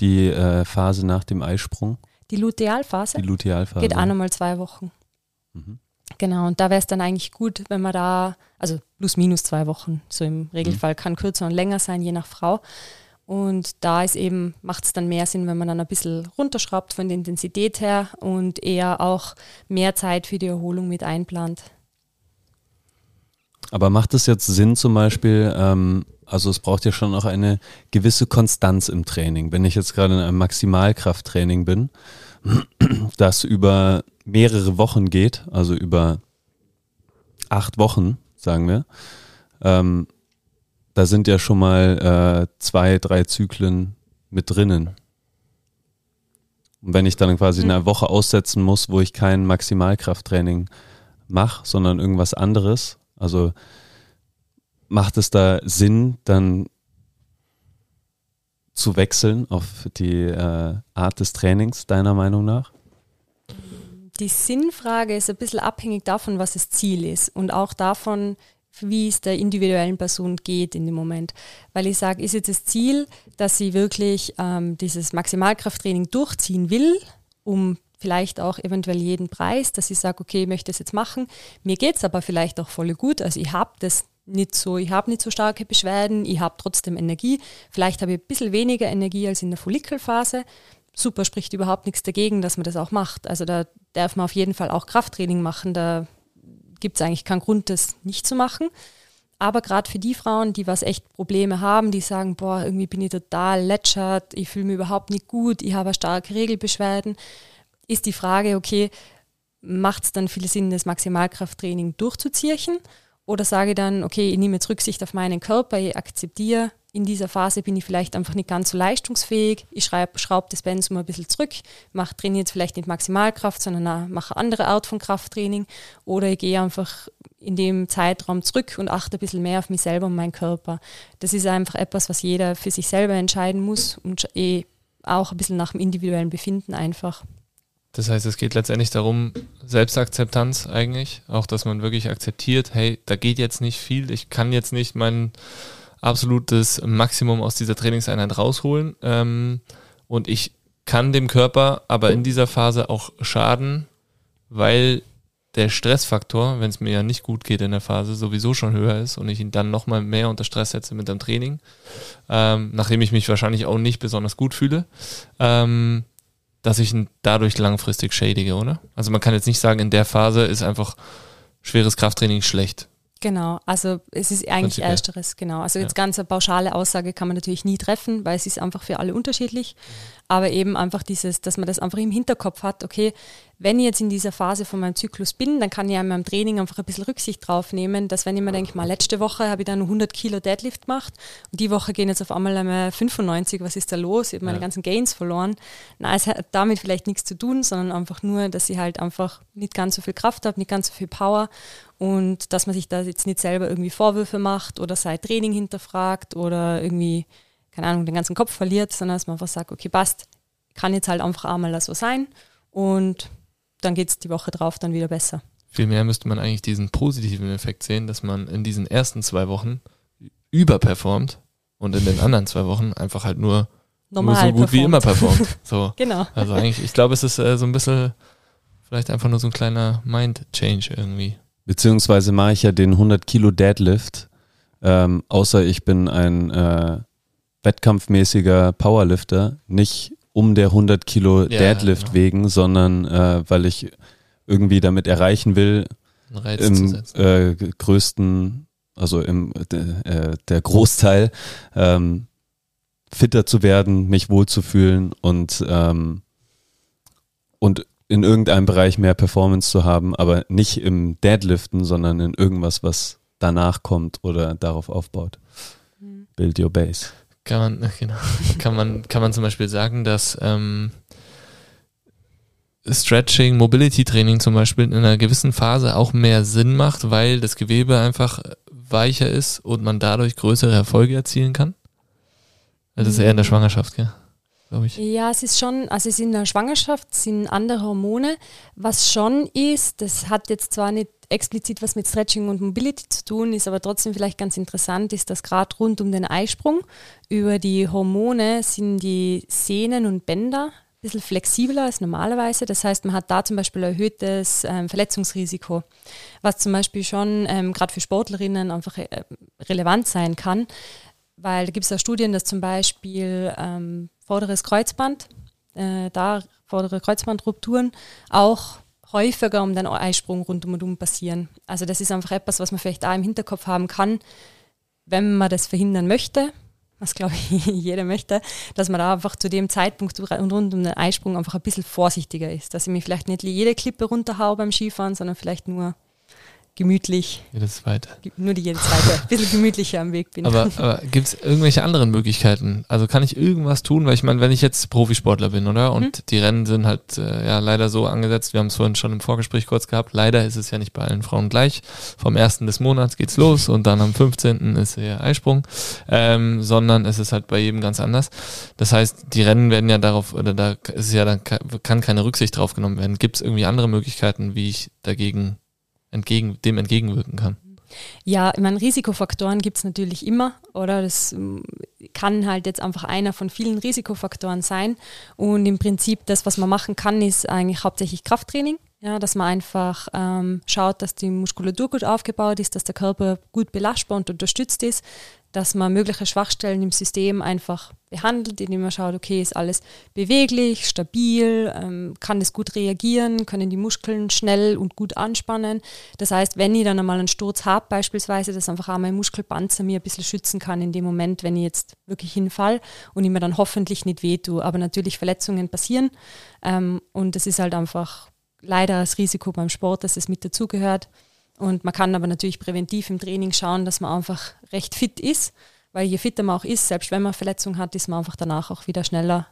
Die äh, Phase nach dem Eisprung. Die Lutealphase? Die Lutealphase. Geht auch nochmal zwei Wochen. Mhm. Genau, und da wäre es dann eigentlich gut, wenn man da, also plus minus zwei Wochen, so im Regelfall, mhm. kann kürzer und länger sein, je nach Frau. Und da ist eben, macht es dann mehr Sinn, wenn man dann ein bisschen runterschraubt von der Intensität her und eher auch mehr Zeit für die Erholung mit einplant. Aber macht es jetzt Sinn zum Beispiel, ähm, also es braucht ja schon auch eine gewisse Konstanz im Training. Wenn ich jetzt gerade in einem Maximalkrafttraining bin, (clears throat) das über mehrere Wochen geht, also über acht Wochen, sagen wir, ähm, da sind ja schon mal äh, zwei, drei Zyklen mit drinnen. Und wenn ich dann quasi eine Woche aussetzen muss, wo ich kein Maximalkrafttraining mache, sondern irgendwas anderes, also macht es da Sinn, dann zu wechseln auf die äh, Art des Trainings, deiner Meinung nach? Die Sinnfrage ist ein bisschen abhängig davon, was das Ziel ist und auch davon, wie es der individuellen Person geht in dem Moment. Weil ich sage, ist jetzt das Ziel, dass sie wirklich ähm, dieses Maximalkrafttraining durchziehen will, um vielleicht auch eventuell jeden Preis, dass ich sage, okay, ich möchte das jetzt machen. Mir geht es aber vielleicht auch voll gut. Also ich habe das nicht so, ich habe nicht so starke Beschwerden, ich habe trotzdem Energie. Vielleicht habe ich ein bisschen weniger Energie als in der Follikelphase. Super, spricht überhaupt nichts dagegen, dass man das auch macht. Also da darf man auf jeden Fall auch Krafttraining machen. Da gibt es eigentlich keinen Grund, das nicht zu machen. Aber gerade für die Frauen, die was echt Probleme haben, die sagen, boah, irgendwie bin ich total lätschert, ich fühle mich überhaupt nicht gut, ich habe starke Regelbeschwerden, ist die Frage, okay, macht es dann viel Sinn, das Maximalkrafttraining durchzuziehen? Oder sage ich dann, okay, ich nehme jetzt Rücksicht auf meinen Körper, ich akzeptiere, in dieser Phase bin ich vielleicht einfach nicht ganz so leistungsfähig, ich schraube das Pensum ein bisschen zurück, mache, trainiere jetzt vielleicht nicht Maximalkraft, sondern mache eine andere Art von Krafttraining. Oder ich gehe einfach in dem Zeitraum zurück und achte ein bisschen mehr auf mich selber und meinen Körper. Das ist einfach etwas, was jeder für sich selber entscheiden muss und eh auch ein bisschen nach dem individuellen Befinden einfach. Das heißt, es geht letztendlich darum, Selbstakzeptanz eigentlich, auch dass man wirklich akzeptiert, hey, da geht jetzt nicht viel, ich kann jetzt nicht mein absolutes Maximum aus dieser Trainingseinheit rausholen. Ähm, und ich kann dem Körper aber in dieser Phase auch schaden, weil der Stressfaktor, wenn es mir ja nicht gut geht in der Phase, sowieso schon höher ist und ich ihn dann nochmal mehr unter Stress setze mit dem Training, ähm, nachdem ich mich wahrscheinlich auch nicht besonders gut fühle, ähm, dass ich ihn dadurch langfristig schädige, oder? Also man kann jetzt nicht sagen, in der Phase ist einfach schweres Krafttraining schlecht. Genau, also es ist eigentlich ersteres, genau. Also jetzt ja. ganz eine pauschale Aussage kann man natürlich nie treffen, weil es ist einfach für alle unterschiedlich. Aber eben einfach dieses, dass man das einfach im Hinterkopf hat, okay, wenn ich jetzt in dieser Phase von meinem Zyklus bin, dann kann ich ja in meinem Training einfach ein bisschen Rücksicht drauf nehmen, dass wenn ich mir denke, mal letzte Woche habe ich dann 100 Kilo Deadlift gemacht und die Woche gehen jetzt auf einmal einmal 95, was ist da los? Ich habe meine ja. ganzen Gains verloren. Na, es hat damit vielleicht nichts zu tun, sondern einfach nur, dass ich halt einfach nicht ganz so viel Kraft habe, nicht ganz so viel Power und dass man sich da jetzt nicht selber irgendwie Vorwürfe macht oder sein Training hinterfragt oder irgendwie, keine Ahnung, den ganzen Kopf verliert, sondern dass man einfach sagt, okay, passt, kann jetzt halt einfach einmal so sein und dann geht es die Woche drauf dann wieder besser. Vielmehr müsste man eigentlich diesen positiven Effekt sehen, dass man in diesen ersten zwei Wochen überperformt und in den anderen zwei Wochen einfach halt nur, Normal nur so gut performt. wie immer performt. (laughs) So. genau. Also eigentlich, ich glaube, es ist äh, so ein bisschen vielleicht einfach nur so ein kleiner Mind-Change irgendwie. Beziehungsweise mache ich ja den 100 Kilo Deadlift, ähm, außer ich bin ein äh, wettkampfmäßiger Powerlifter, nicht um der 100 Kilo ja, Deadlift genau. wegen, sondern äh, weil ich irgendwie damit erreichen will, im äh, größten, also im äh, der Großteil, ähm, fitter zu werden, mich wohlzufühlen und ähm, und in irgendeinem Bereich mehr Performance zu haben, aber nicht im Deadliften, sondern in irgendwas, was danach kommt oder darauf aufbaut. Mhm. Build your base. Kann man, (laughs) genau, kann man, kann man zum Beispiel sagen, dass ähm, Stretching, Mobility Training zum Beispiel in einer gewissen Phase auch mehr Sinn macht, weil das Gewebe einfach weicher ist und man dadurch größere Erfolge erzielen kann? Also das ist eher in der mhm. Schwangerschaft, gell? glaube ich. Ja, es ist schon, also es ist in der Schwangerschaft sind andere Hormone. Was schon ist, das hat jetzt zwar nicht explizit was mit Stretching und Mobility zu tun, ist aber trotzdem vielleicht ganz interessant, ist, dass gerade rund um den Eisprung über die Hormone sind die Sehnen und Bänder ein bisschen flexibler als normalerweise. Das heißt, man hat da zum Beispiel erhöhtes ähm, Verletzungsrisiko, was zum Beispiel schon ähm, gerade für Sportlerinnen einfach äh, relevant sein kann, weil da gibt es ja Studien, dass zum Beispiel ähm, vorderes Kreuzband, äh, da vordere Kreuzbandrupturen auch häufiger um den Eisprung rundum und um passieren. Also das ist einfach etwas, was man vielleicht da im Hinterkopf haben kann, wenn man das verhindern möchte, was glaube ich (laughs) jeder möchte, dass man da einfach zu dem Zeitpunkt rund um den Eisprung einfach ein bisschen vorsichtiger ist, dass ich mich vielleicht nicht jede Klippe runterhaue beim Skifahren, sondern vielleicht nur gemütlich, Jedes zweite. nur die jede zweite, ein bisschen gemütlicher am Weg bin. Aber, (laughs) aber gibt es irgendwelche anderen Möglichkeiten? Also kann ich irgendwas tun? Weil ich meine, wenn ich jetzt Profisportler bin, oder? Und die Rennen sind halt äh, ja leider so angesetzt, wir haben es vorhin schon im Vorgespräch kurz gehabt, leider ist es ja nicht bei allen Frauen gleich. Vom ersten des Monats geht's los und dann am 15. ist der Eisprung, ähm, sondern es ist halt bei jedem ganz anders. Das heißt, die Rennen werden ja darauf, oder da ist ja dann kann keine Rücksicht drauf genommen werden. Gibt es irgendwie andere Möglichkeiten, wie ich dagegen entgegen, dem entgegenwirken kann? Ja, ich meine, Risikofaktoren gibt es natürlich immer, oder? Das ähm, kann halt jetzt einfach einer von vielen Risikofaktoren sein. Und im Prinzip, das, was man machen kann, ist eigentlich hauptsächlich Krafttraining. Ja, dass man einfach ähm, schaut, dass die Muskulatur gut aufgebaut ist, dass der Körper gut belastbar und unterstützt ist, dass man mögliche Schwachstellen im System einfach behandelt, indem man schaut, okay, ist alles beweglich, stabil, ähm, kann das gut reagieren, können die Muskeln schnell und gut anspannen. Das heißt, wenn ich dann einmal einen Sturz habe, beispielsweise, dass einfach auch mein Muskelpanzer mir ein bisschen schützen kann in dem Moment, wenn ich jetzt wirklich hinfall und ich mir dann hoffentlich nicht wehtue. Aber natürlich Verletzungen passieren ähm, und das ist halt einfach leider das Risiko beim Sport, dass es mit dazugehört. Und man kann aber natürlich präventiv im Training schauen, dass man einfach recht fit ist, weil je fitter man auch ist, selbst wenn man Verletzung hat, ist man einfach danach auch wieder schneller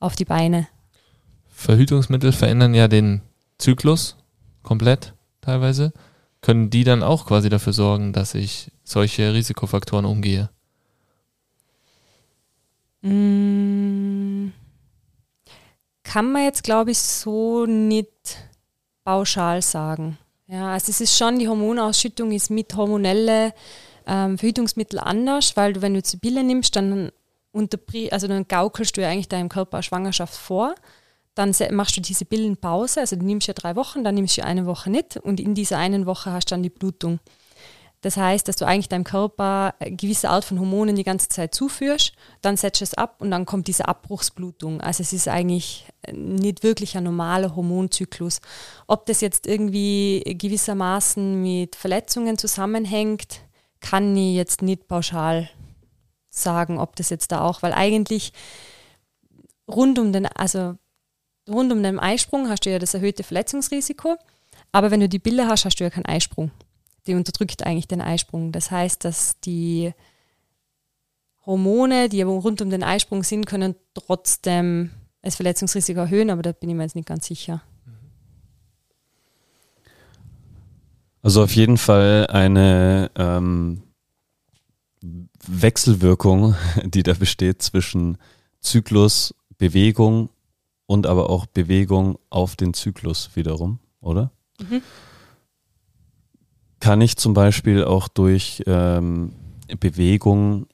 auf die Beine. Verhütungsmittel verändern ja den Zyklus komplett teilweise. Können die dann auch quasi dafür sorgen, dass ich solche Risikofaktoren umgehe? Mm, Kann man jetzt, glaube ich, so nicht pauschal sagen. Ja, also es ist schon, die Hormonausschüttung ist mit hormonelle ähm, Verhütungsmittel anders, weil du, wenn du Pille nimmst, dann, also dann gaukelst du ja eigentlich deinem Körper Schwangerschaft vor. Dann machst du diese Pillenpause, also du nimmst ja drei Wochen, dann nimmst du eine Woche nicht und in dieser einen Woche hast du dann die Blutung. Das heißt, dass du eigentlich deinem Körper eine gewisse Art von Hormonen die ganze Zeit zuführst, dann setzt es ab und dann kommt diese Abbruchsblutung. Also es ist eigentlich nicht wirklich ein normaler Hormonzyklus. Ob das jetzt irgendwie gewissermaßen mit Verletzungen zusammenhängt, kann ich jetzt nicht pauschal sagen, ob das jetzt da auch, weil eigentlich rund um den, also rund um den Eisprung hast du ja das erhöhte Verletzungsrisiko, aber wenn du die Pille hast, hast du ja keinen Eisprung die unterdrückt eigentlich den Eisprung. Das heißt, dass die Hormone, die aber rund um den Eisprung sind, können trotzdem das Verletzungsrisiko erhöhen, aber da bin ich mir jetzt nicht ganz sicher. Also auf jeden Fall eine ähm, Wechselwirkung, (laughs) die da besteht zwischen Zyklus, Bewegung und aber auch Bewegung auf den Zyklus wiederum, oder? Mhm. Kann ich zum Beispiel auch durch ähm, Bewegung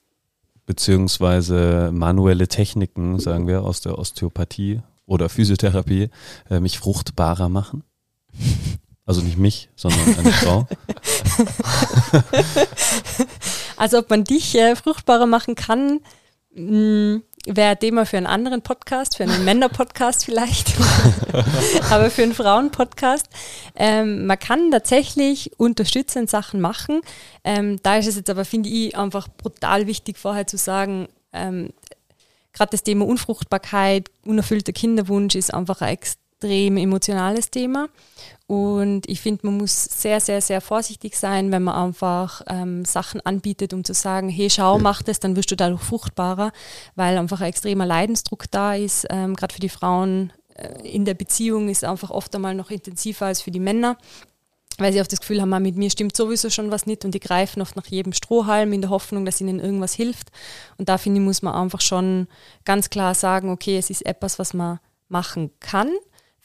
beziehungsweise manuelle Techniken, sagen wir, aus der Osteopathie oder Physiotherapie, äh, mich fruchtbarer machen? Also nicht mich, sondern eine (laughs) Frau. Also ob man dich äh, fruchtbarer machen kann, mh, wäre Thema für einen anderen Podcast, für einen Männer-Podcast vielleicht, (laughs) aber für einen Frauen-Podcast. Ähm, man kann tatsächlich unterstützend Sachen machen. Ähm, da ist es jetzt aber, finde ich, einfach brutal wichtig, vorher zu sagen, ähm, gerade das Thema Unfruchtbarkeit, unerfüllter Kinderwunsch ist einfach ein extrem emotionales Thema. Und ich finde, man muss sehr, sehr, sehr vorsichtig sein, wenn man einfach ähm, Sachen anbietet, um zu sagen, hey, schau, mach das, dann wirst du dadurch fruchtbarer, weil einfach ein extremer Leidensdruck da ist. Ähm, Gerade für die Frauen äh, in der Beziehung ist einfach oft einmal noch intensiver als für die Männer weil sie oft das Gefühl haben, ah, mit mir stimmt sowieso schon was nicht und die greifen oft nach jedem Strohhalm in der Hoffnung, dass ihnen irgendwas hilft. Und da finde ich, muss man einfach schon ganz klar sagen, okay, es ist etwas, was man machen kann.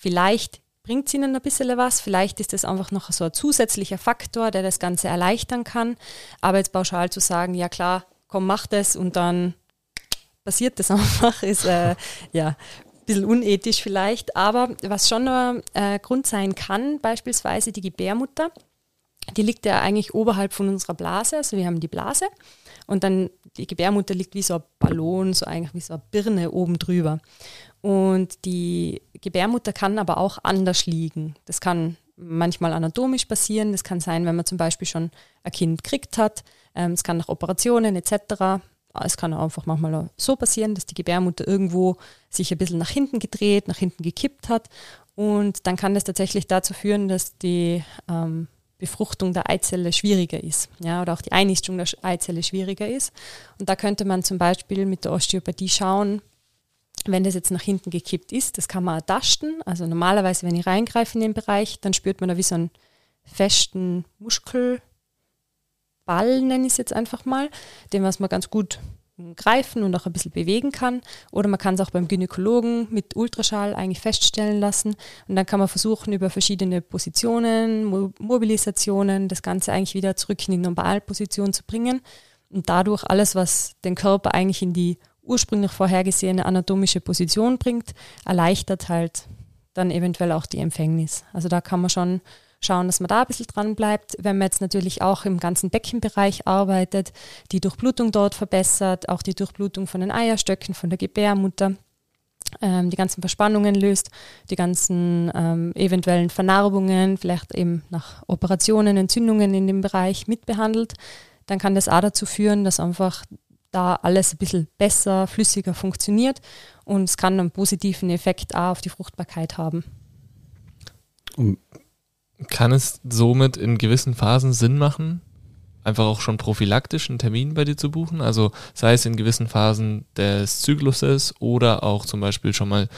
Vielleicht bringt es ihnen ein bisschen was, vielleicht ist das einfach noch so ein zusätzlicher Faktor, der das Ganze erleichtern kann. Aber jetzt pauschal zu sagen, ja klar, komm, mach das und dann passiert das (laughs) einfach, ist äh, ja ein bisschen unethisch vielleicht. Aber was schon ein äh, Grund sein kann, beispielsweise die Gebärmutter, die liegt ja eigentlich oberhalb von unserer Blase. Also wir haben die Blase und dann die Gebärmutter liegt wie so ein Ballon, so eigentlich wie so eine Birne oben drüber. Und die Gebärmutter kann aber auch anders liegen. Das kann manchmal anatomisch passieren. Das kann sein, wenn man zum Beispiel schon ein Kind gekriegt hat. Ähm, es kann nach Operationen etc. Es kann auch einfach manchmal so passieren, dass die Gebärmutter irgendwo sich ein bisschen nach hinten gedreht, nach hinten gekippt hat. Und dann kann das tatsächlich dazu führen, dass die ähm, Befruchtung der Eizelle schwieriger ist, ja, oder auch die Einnistung der Eizelle schwieriger ist. Und da könnte man zum Beispiel mit der Osteopathie schauen, wenn das jetzt nach hinten gekippt ist, das kann man ertasten. Also normalerweise, wenn ich reingreife in den Bereich, dann spürt man da wie so einen festen Muskelball, nenne ich es jetzt einfach mal, den was man ganz gut greifen und auch ein bisschen bewegen kann. Oder man kann es auch beim Gynäkologen mit Ultraschall eigentlich feststellen lassen. Und dann kann man versuchen, über verschiedene Positionen, Mo Mobilisationen, das Ganze eigentlich wieder zurück in die Normalposition zu bringen. Und dadurch alles, was den Körper eigentlich in die ursprünglich vorhergesehene anatomische Position bringt, erleichtert halt dann eventuell auch die Empfängnis. Also da kann man schon schauen, dass man da ein bisschen dran bleibt. Wenn man jetzt natürlich auch im ganzen Beckenbereich arbeitet, die Durchblutung dort verbessert, auch die Durchblutung von den Eierstöcken, von der Gebärmutter, ähm, die ganzen Verspannungen löst, die ganzen ähm, eventuellen Vernarbungen, vielleicht eben nach Operationen, Entzündungen in dem Bereich mitbehandelt, dann kann das auch dazu führen, dass einfach da alles ein bisschen besser, flüssiger funktioniert und es kann einen positiven Effekt auch auf die Fruchtbarkeit haben. Kann es somit in gewissen Phasen Sinn machen, einfach auch schon prophylaktisch einen Termin bei dir zu buchen? Also sei es in gewissen Phasen des Zykluses oder auch zum Beispiel schon mal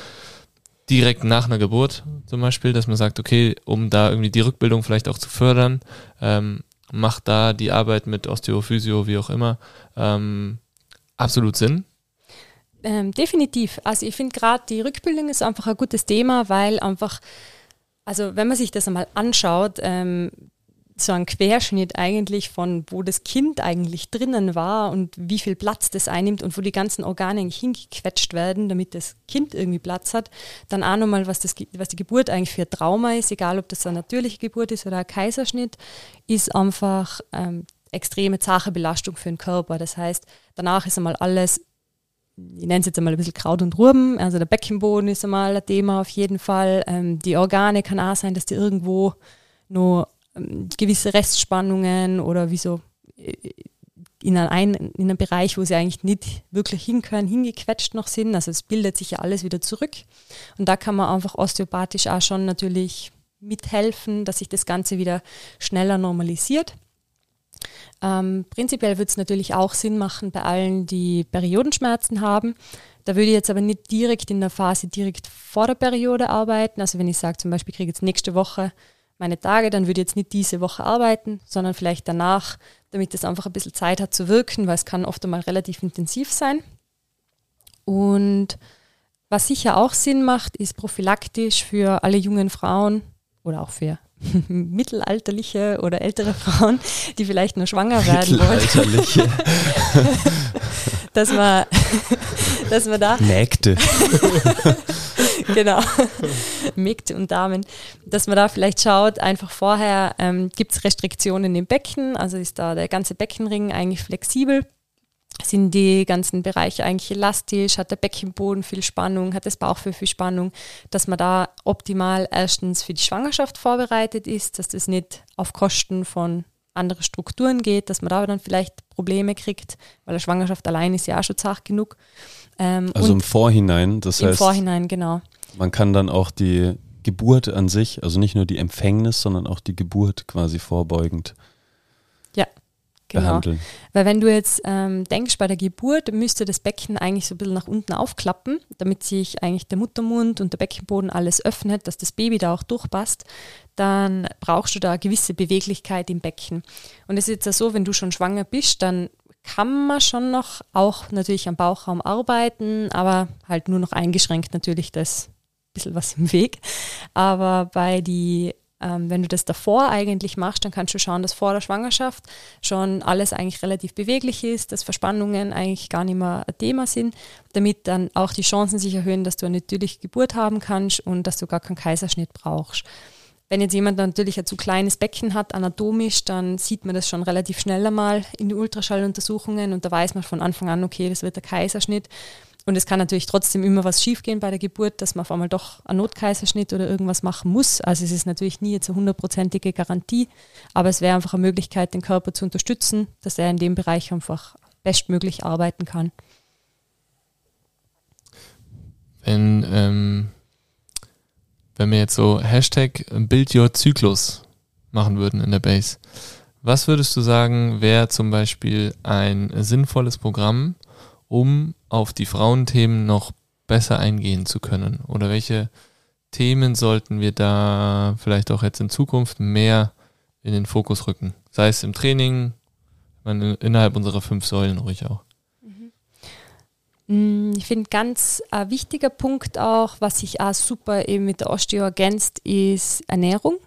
direkt nach einer Geburt zum Beispiel, dass man sagt, okay, um da irgendwie die Rückbildung vielleicht auch zu fördern, ähm, macht da die Arbeit mit Osteophysio, wie auch immer, ähm, absolut Sinn? Ähm, definitiv. Also ich finde gerade die Rückbildung ist einfach ein gutes Thema, weil einfach, also wenn man sich das einmal anschaut, ähm, so ein Querschnitt eigentlich von, wo das Kind eigentlich drinnen war und wie viel Platz das einnimmt und wo die ganzen Organe eigentlich hingequetscht werden, damit das Kind irgendwie Platz hat. Dann auch nochmal, was, das, was die Geburt eigentlich für Trauma ist, egal ob das eine natürliche Geburt ist oder ein Kaiserschnitt, ist einfach ähm, extreme zache Belastung für den Körper. Das heißt, danach ist einmal alles, ich nenne es jetzt einmal ein bisschen Kraut und Ruben, also der Beckenboden ist einmal ein Thema auf jeden Fall. Ähm, die Organe kann auch sein, dass die irgendwo nur ähm, gewisse Restspannungen oder wie so äh, in, ein, in einem Bereich, wo sie eigentlich nicht wirklich hinkönnen, hingequetscht noch sind. Also es bildet sich ja alles wieder zurück. Und da kann man einfach osteopathisch auch schon natürlich mithelfen, dass sich das Ganze wieder schneller normalisiert. Ähm, prinzipiell würde es natürlich auch Sinn machen bei allen, die Periodenschmerzen haben. Da würde ich jetzt aber nicht direkt in der Phase direkt vor der Periode arbeiten. Also wenn ich sage zum Beispiel, ich kriege jetzt nächste Woche meine Tage, dann würde ich jetzt nicht diese Woche arbeiten, sondern vielleicht danach, damit es einfach ein bisschen Zeit hat zu wirken, weil es kann oft einmal relativ intensiv sein. Und was sicher auch Sinn macht, ist prophylaktisch für alle jungen Frauen oder auch für (laughs) mittelalterliche oder ältere Frauen, die vielleicht nur schwanger werden wollen. (laughs) dass man, (laughs) dass man da. Mägde. genau. Mägde und Damen. Dass man da vielleicht schaut, einfach vorher, ähm, gibt es Restriktionen im Becken, also ist da der ganze Beckenring eigentlich flexibel sind die ganzen Bereiche eigentlich elastisch, hat der Beckenboden viel Spannung, hat das Bauchfell viel Spannung, dass man da optimal erstens für die Schwangerschaft vorbereitet ist, dass das nicht auf Kosten von anderen Strukturen geht, dass man da dann vielleicht Probleme kriegt, weil eine Schwangerschaft allein ist ja auch schon zart genug. Ähm, also im Vorhinein, das im heißt. Im Vorhinein, genau. Man kann dann auch die Geburt an sich, also nicht nur die Empfängnis, sondern auch die Geburt quasi vorbeugend genau. behandeln. Weil wenn du jetzt ähm, denkst, bei der Geburt müsste das Becken eigentlich so ein bisschen nach unten aufklappen, damit sich eigentlich der Muttermund und der Beckenboden alles öffnet, dass das Baby da auch durchpasst, dann brauchst du da eine gewisse Beweglichkeit im Becken. Und es ist jetzt ja so, wenn du schon schwanger bist, dann kann man schon noch auch natürlich am Bauchraum arbeiten, aber halt nur noch eingeschränkt natürlich das bisschen was im Weg. Aber bei die ähm, wenn du das davor eigentlich machst, dann kannst du schauen, dass vor der Schwangerschaft schon alles eigentlich relativ beweglich ist, dass Verspannungen eigentlich gar nicht mehr ein Thema sind, damit dann auch die Chancen sich erhöhen, dass du eine natürliche Geburt haben kannst und dass du gar keinen Kaiserschnitt brauchst. Wenn jetzt jemand natürlich ein zu kleines Becken hat, anatomisch, dann sieht man das schon relativ schnell einmal in die Ultraschalluntersuchungen und da weiß man von Anfang an, okay, das wird der Kaiserschnitt. Und es kann natürlich trotzdem immer was schiefgehen bei der Geburt, dass man auf einmal doch einen Notkaiserschnitt oder irgendwas machen muss. Also es ist natürlich nie jetzt eine hundertprozentige Garantie, aber es wäre einfach eine Möglichkeit, den Körper zu unterstützen, dass er in dem Bereich einfach bestmöglich arbeiten kann. Wenn, ähm, wenn wir jetzt so Hashtag Build Your Zyklus machen würden in der Base. Was würdest du sagen, wäre zum Beispiel ein sinnvolles Programm, um auf die Frauenthemen noch besser eingehen zu können? Oder welche Themen sollten wir da vielleicht auch jetzt in Zukunft mehr in den Fokus rücken? Sei es im Training, innerhalb unserer fünf Säulen ruhig auch. Mm, ich finde ganz ein wichtiger Punkt auch, was sich auch super eben mit der Osteo ergänzt, ist Ernährung.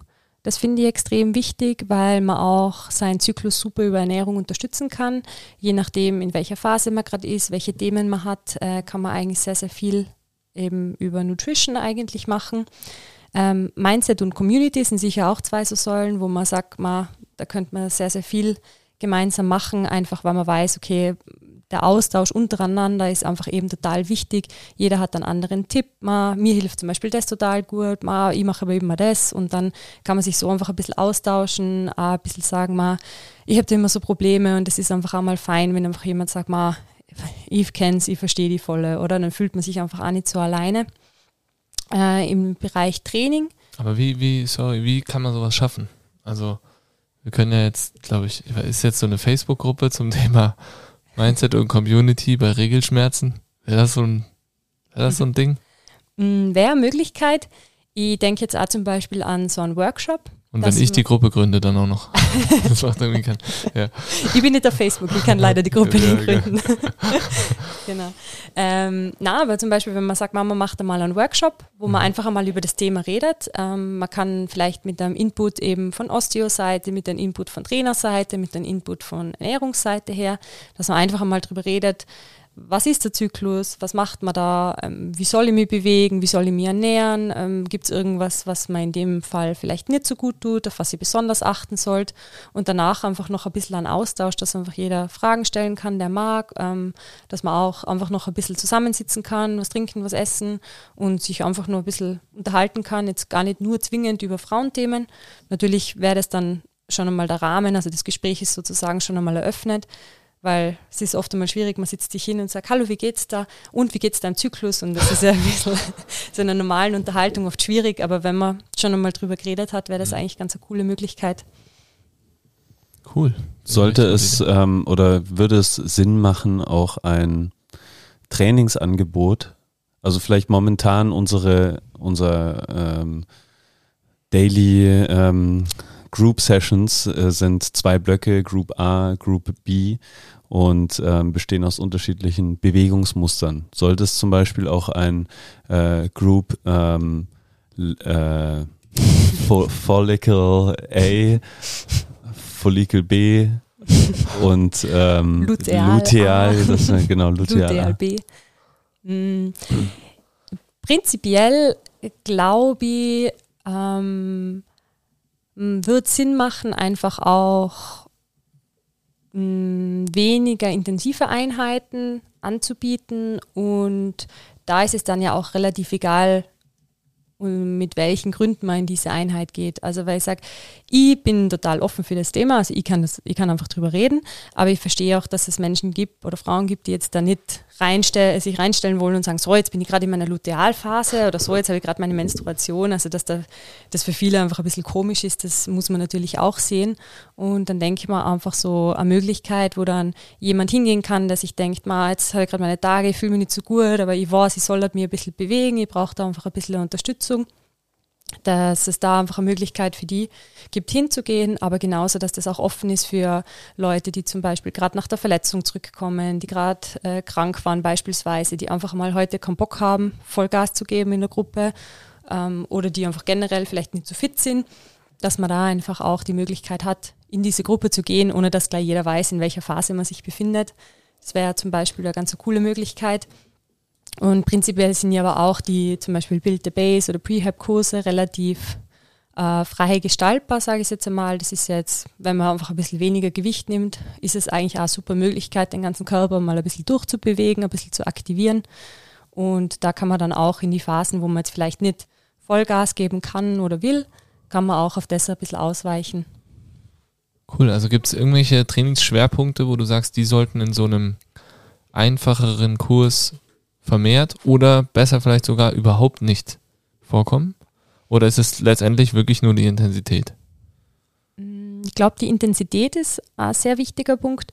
Das finde ich extrem wichtig, weil man auch seinen Zyklus super über Ernährung unterstützen kann. Je nachdem, in welcher Phase man gerade ist, welche Themen man hat, äh, kann man eigentlich sehr, sehr viel eben über Nutrition eigentlich machen. Ähm, Mindset und Community sind sicher auch zwei so Säulen, wo man sagt, man, da könnte man sehr, sehr viel gemeinsam machen, einfach weil man weiß, okay, der Austausch untereinander ist einfach eben total wichtig. Jeder hat einen anderen Tipp. Ma, mir hilft zum Beispiel das total gut, ma, ich mache aber immer das und dann kann man sich so einfach ein bisschen austauschen, ein bisschen sagen, ma, ich habe da immer so Probleme und es ist einfach auch mal fein, wenn einfach jemand sagt, ma, ich es, ich verstehe die volle, oder? Dann fühlt man sich einfach auch nicht so alleine. Äh, Im Bereich Training. Aber wie, wie, sorry, wie kann man sowas schaffen? Also, wir können ja jetzt, glaube ich, ist jetzt so eine Facebook-Gruppe zum Thema Mindset und Community bei Regelschmerzen. Wäre das so ein, das so ein Ding? Mm, Wäre Möglichkeit. Ich denke jetzt auch zum Beispiel an so einen Workshop. Und wenn ich die Gruppe gründe, dann auch noch. (laughs) das macht irgendwie keinen. Ja. Ich bin nicht auf Facebook, ich kann leider die Gruppe Ja, nicht ja. gründen. (laughs) genau. Ähm, na, aber zum Beispiel, wenn man sagt, Mama macht einmal einen Workshop, wo man einfach einmal über das Thema redet. Ähm, man kann vielleicht mit einem Input eben von Osteo-Seite, mit einem Input von Trainerseite, mit einem Input von Ernährungsseite her, dass man einfach einmal drüber redet, was ist der Zyklus, was macht man da, ähm, wie soll ich mich bewegen, wie soll ich mich ernähren, ähm, gibt es irgendwas, was man in dem Fall vielleicht nicht so gut tut, auf was ich besonders achten sollte? Und danach einfach noch ein bisschen an Austausch, dass einfach jeder Fragen stellen kann, der mag, ähm, dass man auch einfach noch ein bisschen zusammensitzen kann, was trinken, was essen und sich einfach nur ein bisschen unterhalten kann, jetzt gar nicht nur zwingend über Frauenthemen. Natürlich wäre das dann schon einmal der Rahmen, also das Gespräch ist sozusagen schon einmal eröffnet, weil es ist oft einmal schwierig, man sitzt sich hin und sagt, hallo, wie geht's da? Und wie geht's da im Zyklus? Und das ist ja ein bisschen (laughs) so einer normalen Unterhaltung oft schwierig, aber wenn man schon einmal drüber geredet hat, wäre das eigentlich ganz eine coole Möglichkeit. Cool. Sollte es ähm, oder würde es Sinn machen, auch ein Trainingsangebot, also vielleicht momentan unsere, unser ähm, Daily ähm, Group Sessions äh, sind zwei Blöcke, Group A, Group B und ähm, bestehen aus unterschiedlichen Bewegungsmustern. Sollte es zum Beispiel auch ein äh, Group ähm, äh, Fo- (laughs) Follicle A, Follicle B und ähm, Luteal Luteal, A. das genau Luteal. A. DLB. Mm, Prinzipiell glaube ich, ähm, wird Sinn machen, einfach auch m, weniger intensive Einheiten anzubieten. Und da ist es dann ja auch relativ egal, mit welchen Gründen man in diese Einheit geht. Also weil ich sage, ich bin total offen für das Thema, also ich kann, das, ich kann einfach drüber reden, aber ich verstehe auch, dass es Menschen gibt oder Frauen gibt, die jetzt da nicht reinstell, sich reinstellen wollen und sagen, so jetzt bin ich gerade in meiner Lutealphase oder so, jetzt habe ich gerade meine Menstruation, also dass da, das für viele einfach ein bisschen komisch ist, das muss man natürlich auch sehen. Und dann denke ich mal einfach so eine Möglichkeit, wo dann jemand hingehen kann, der sich denkt, ma, jetzt habe ich gerade meine Tage, ich fühle mich nicht so gut, aber ich weiß, ich soll halt mir ein bisschen bewegen, ich brauche da einfach ein bisschen Unterstützung dass es da einfach eine Möglichkeit für die gibt, hinzugehen, aber genauso, dass das auch offen ist für Leute, die zum Beispiel gerade nach der Verletzung zurückkommen, die gerade äh, krank waren beispielsweise, die einfach mal heute keinen Bock haben, Vollgas zu geben in der Gruppe ähm, oder die einfach generell vielleicht nicht so fit sind, dass man da einfach auch die Möglichkeit hat, in diese Gruppe zu gehen, ohne dass gleich jeder weiß, in welcher Phase man sich befindet. Das wäre zum Beispiel eine ganz coole Möglichkeit. Und prinzipiell sind ja aber auch die zum Beispiel Build the Base oder Prehab-Kurse relativ äh, frei gestaltbar, sage ich jetzt einmal. Das ist jetzt, wenn man einfach ein bisschen weniger Gewicht nimmt, ist es eigentlich auch eine super Möglichkeit, den ganzen Körper mal ein bisschen durchzubewegen, ein bisschen zu aktivieren. Und da kann man dann auch in die Phasen, wo man jetzt vielleicht nicht Vollgas geben kann oder will, kann man auch auf das ein bisschen ausweichen. Cool. Also gibt es irgendwelche Trainingsschwerpunkte, wo du sagst, die sollten in so einem einfacheren Kurs vermehrt oder besser vielleicht sogar überhaupt nicht vorkommen? Oder ist es letztendlich wirklich nur die Intensität? glaube, die Intensität ist ein sehr wichtiger Punkt.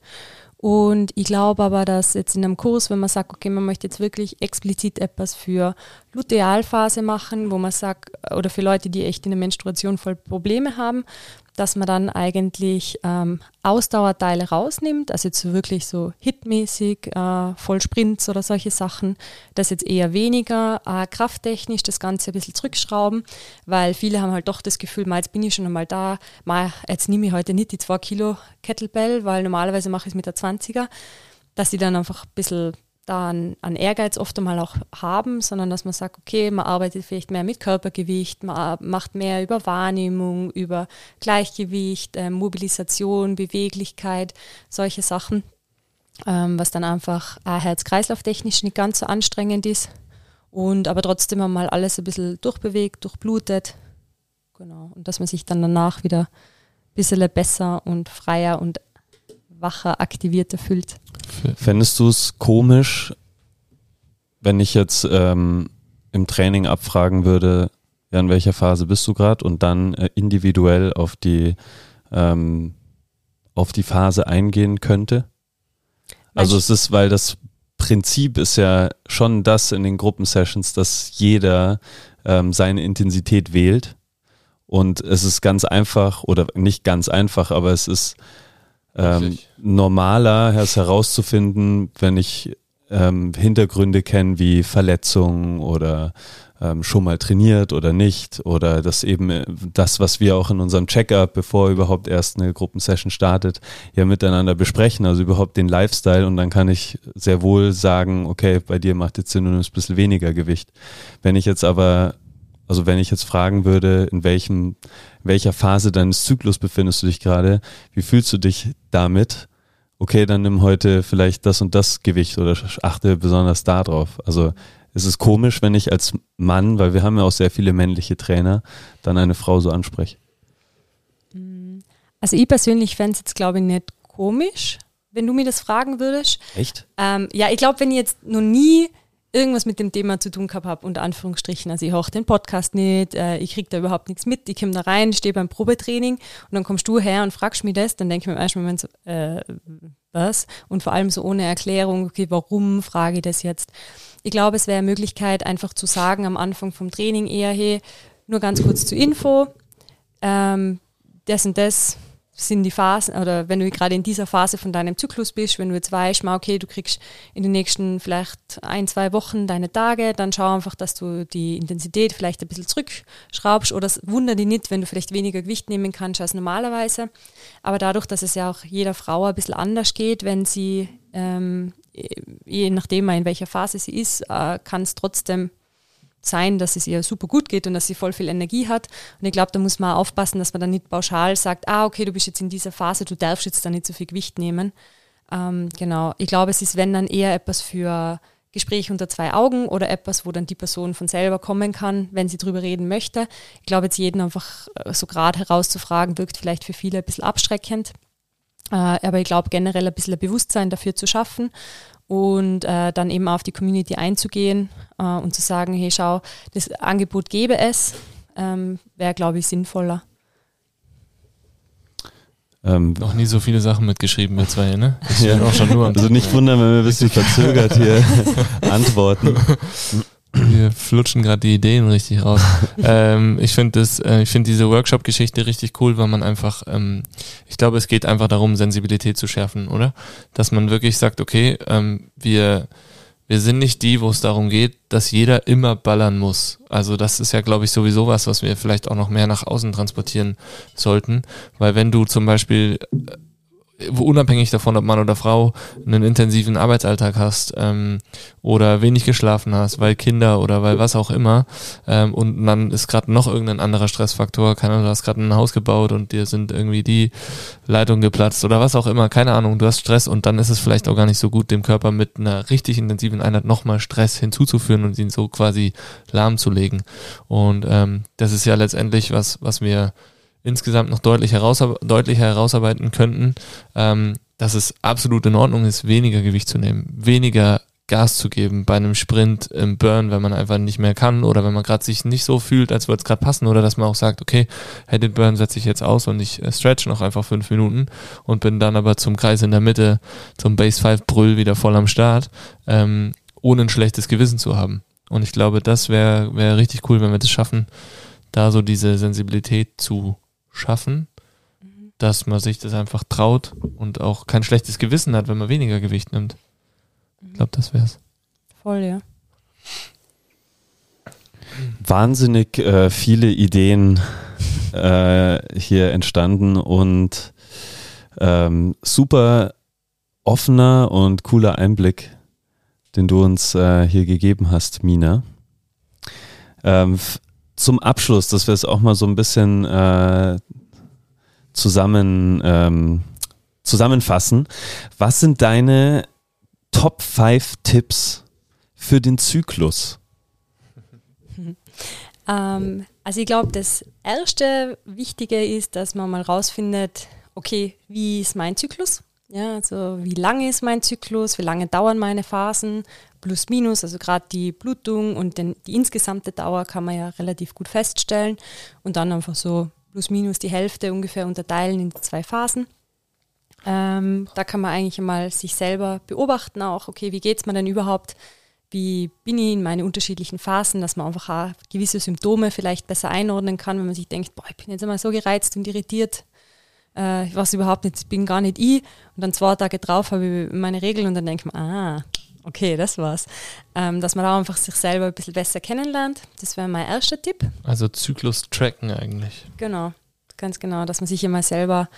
Und ich glaube aber, dass jetzt in einem Kurs, wenn man sagt, okay, man möchte jetzt wirklich explizit etwas für Lutealphase machen, wo man sagt, oder für Leute, die echt in der Menstruation voll Probleme haben, dass man dann eigentlich ähm, Ausdauerteile rausnimmt, also jetzt wirklich so hitmäßig, äh, Vollsprints oder solche Sachen, das jetzt eher weniger, äh, krafttechnisch das Ganze ein bisschen zurückschrauben, weil viele haben halt doch das Gefühl, mal jetzt bin ich schon einmal da, mal jetzt nehme ich heute nicht die 2 Kilo Kettlebell, weil normalerweise mache ich es mit der 20er, dass sie dann einfach ein bisschen da an, Ehrgeiz oft einmal auch haben, sondern dass man sagt, okay, man arbeitet vielleicht mehr mit Körpergewicht, man macht mehr über Wahrnehmung, über Gleichgewicht, äh, Mobilisation, Beweglichkeit, solche Sachen, ähm, was dann einfach äh, herz-kreislauf-technisch nicht ganz so anstrengend ist und aber trotzdem einmal alles ein bisschen durchbewegt, durchblutet. Genau. Und dass man sich dann danach wieder ein bisschen besser und freier und wacher, aktivierter fühlt. Fändest du es komisch, wenn ich jetzt ähm, im Training abfragen würde, ja, in welcher Phase bist du gerade und dann äh, individuell auf die, ähm, auf die Phase eingehen könnte? Also es ist, weil das Prinzip ist ja schon das in den Gruppensessions, dass jeder ähm, seine Intensität wählt. Und es ist ganz einfach, oder nicht ganz einfach, aber es ist ähm, normaler es herauszufinden, wenn ich ähm, Hintergründe kenne wie Verletzungen oder ähm, schon mal trainiert oder nicht oder das eben äh, das, was wir auch in unserem Checkup, bevor überhaupt erst eine Gruppensession startet, ja miteinander besprechen, also überhaupt den Lifestyle und dann kann ich sehr wohl sagen, okay, bei dir macht jetzt Sinn und ein bisschen weniger Gewicht. Wenn ich jetzt aber also wenn ich jetzt fragen würde, in welchem, welcher Phase deines Zyklus befindest du dich gerade, wie fühlst du dich damit? Okay, dann nimm heute vielleicht das und das Gewicht oder achte besonders darauf. Also es ist komisch, wenn ich als Mann, weil wir haben ja auch sehr viele männliche Trainer, dann eine Frau so anspreche. Mm, also ich persönlich fände es jetzt, glaube ich, nicht komisch, wenn du mir das fragen würdest. Echt? Ähm, ja, ich glaube, wenn ich jetzt noch nie irgendwas mit dem Thema zu tun gehabt habe, unter Anführungsstrichen. Also ich höre den Podcast nicht, äh, ich kriege da überhaupt nichts mit, ich komme da rein, stehe beim Probetraining und dann kommst du her und fragst mich das, dann denke ich mir im ersten Moment so, äh, was? Und vor allem so ohne Erklärung, okay, warum frage ich das jetzt? Ich glaube, es wäre eine Möglichkeit, einfach zu sagen am Anfang vom Training eher, hey, nur ganz kurz zur Info, ähm, das und das sind die Phasen, oder wenn du gerade in dieser Phase von deinem Zyklus bist, wenn du jetzt weißt, mal, okay, du kriegst in den nächsten vielleicht ein, zwei Wochen deine Tage, dann schau einfach, dass du die Intensität vielleicht ein bisschen zurückschraubst oder es wundert dich nicht, wenn du vielleicht weniger Gewicht nehmen kannst als normalerweise. Aber dadurch, dass es ja auch jeder Frau ein bisschen anders geht, wenn sie, ähm, je nachdem, in welcher Phase sie ist, äh, kann es trotzdem sein, dass es ihr super gut geht und dass sie voll viel Energie hat. Und ich glaube, da muss man auch aufpassen, dass man dann nicht pauschal sagt, ah, okay, du bist jetzt in dieser Phase, du darfst jetzt da nicht so viel Gewicht nehmen. Ähm, genau. Ich glaube, es ist, wenn dann eher etwas für Gespräch unter zwei Augen oder etwas, wo dann die Person von selber kommen kann, wenn sie drüber reden möchte. Ich glaube, jetzt jeden einfach äh, so gerade herauszufragen, wirkt vielleicht für viele ein bisschen abschreckend. Äh, aber ich glaube, generell ein bisschen ein Bewusstsein dafür zu schaffen und äh, dann eben auf die Community einzugehen äh, und zu sagen, hey, schau, das Angebot gäbe es, ähm, wäre, glaube ich, sinnvoller. Ähm, Noch nie so viele Sachen mitgeschrieben, wir zwei, ne? Ich ja. auch schon nur. Also nicht wundern, wenn wir ein bisschen verzögert hier (laughs) antworten. Wir flutschen gerade die Ideen richtig raus. (laughs) ähm, ich finde das, äh, ich finde diese Workshop-Geschichte richtig cool, weil man einfach, ähm, ich glaube, es geht einfach darum, Sensibilität zu schärfen, oder? Dass man wirklich sagt, okay, ähm, wir, wir sind nicht die, wo es darum geht, dass jeder immer ballern muss. Also das ist ja, glaube ich, sowieso was, was wir vielleicht auch noch mehr nach außen transportieren sollten. Weil wenn du zum Beispiel unabhängig davon, ob Mann oder Frau, einen intensiven Arbeitsalltag hast ähm, oder wenig geschlafen hast, weil Kinder oder weil was auch immer ähm, und dann ist gerade noch irgendein anderer Stressfaktor, keine Ahnung, du hast gerade ein Haus gebaut und dir sind irgendwie die Leitungen geplatzt oder was auch immer, keine Ahnung, du hast Stress und dann ist es vielleicht auch gar nicht so gut, dem Körper mit einer richtig intensiven Einheit nochmal Stress hinzuzuführen und ihn so quasi lahmzulegen. Und ähm, das ist ja letztendlich was, was wir insgesamt noch deutlich herausar deutlicher herausarbeiten könnten, ähm, dass es absolut in Ordnung ist, weniger Gewicht zu nehmen, weniger Gas zu geben bei einem Sprint im Burn, wenn man einfach nicht mehr kann oder wenn man gerade sich nicht so fühlt, als würde es gerade passen oder dass man auch sagt, okay, hey, den Burn setze ich jetzt aus und ich äh, stretch noch einfach fünf Minuten und bin dann aber zum Kreis in der Mitte, zum Base 5 Brüll wieder voll am Start, ähm, ohne ein schlechtes Gewissen zu haben. Und ich glaube, das wäre wär richtig cool, wenn wir das schaffen, da so diese Sensibilität zu schaffen, dass man sich das einfach traut und auch kein schlechtes Gewissen hat, wenn man weniger Gewicht nimmt. Ich glaube, das wär's. Voll, ja. Wahnsinnig äh, viele Ideen (laughs) äh, hier entstanden und ähm, super offener und cooler Einblick, den du uns äh, hier gegeben hast, Mina. Ähm, zum Abschluss, dass wir es auch mal so ein bisschen äh, zusammen ähm, zusammenfassen. Was sind deine Top 5 Tipps für den Zyklus? (laughs) Ähm, also ich glaube, das erste Wichtige ist, dass man mal rausfindet, okay, wie ist mein Zyklus? Ja, also wie lange ist mein Zyklus, wie lange dauern meine Phasen, plus minus, also gerade die Blutung und den, die insgesamte Dauer kann man ja relativ gut feststellen und dann einfach so plus minus die Hälfte ungefähr unterteilen in zwei Phasen. Ähm, da kann man eigentlich mal sich selber beobachten auch, okay, wie geht es mir denn überhaupt? Wie bin ich in meine unterschiedlichen Phasen, dass man einfach auch gewisse Symptome vielleicht besser einordnen kann, wenn man sich denkt, boah, ich bin jetzt immer so gereizt und irritiert, äh, ich weiß überhaupt nicht, ich bin gar nicht ich. Und dann zwei Tage drauf habe ich meine Regeln und dann denke ich mir, ah, okay, das war's. Ähm, dass man da einfach sich selber ein bisschen besser kennenlernt. Das wäre mein erster Tipp. Also Zyklus tracken eigentlich. Genau, ganz genau, dass man sich immer selber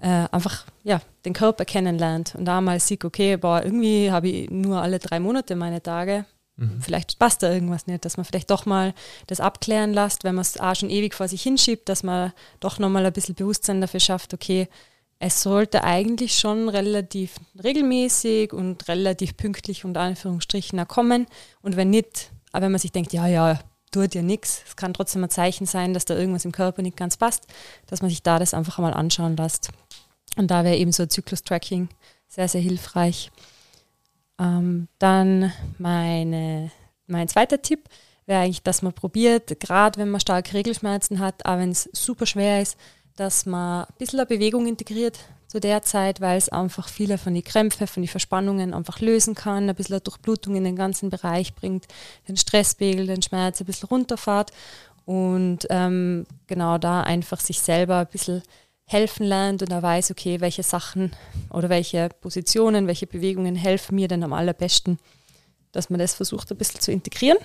äh, einfach ja, den Körper kennenlernt und da mal sieht, okay, boah, irgendwie habe ich nur alle drei Monate meine Tage. Mhm. Vielleicht passt da irgendwas nicht, dass man vielleicht doch mal das abklären lässt, wenn man es auch schon ewig vor sich hinschiebt, dass man doch nochmal ein bisschen Bewusstsein dafür schafft, okay, es sollte eigentlich schon relativ regelmäßig und relativ pünktlich unter Anführungsstrichen kommen. Und wenn nicht, aber wenn man sich denkt, ja, ja, tut ja nichts, es kann trotzdem ein Zeichen sein, dass da irgendwas im Körper nicht ganz passt, dass man sich da das einfach mal anschauen lässt. Und da wäre eben so Zyklus-Tracking sehr, sehr hilfreich. Ähm, dann meine, mein zweiter Tipp wäre eigentlich, dass man probiert, gerade wenn man starke Regelschmerzen hat, auch wenn es super schwer ist, dass man ein bisschen Bewegung integriert zu der Zeit, weil es einfach viele von den Krämpfen, von den Verspannungen einfach lösen kann, ein bisschen Durchblutung in den ganzen Bereich bringt, den Stresspegel, den Schmerz ein bisschen runterfahrt und ähm, genau da einfach sich selber ein bisschen helfen lernt und er weiß, okay, welche Sachen oder welche Positionen, welche Bewegungen helfen mir denn am allerbesten, dass man das versucht ein bisschen zu integrieren.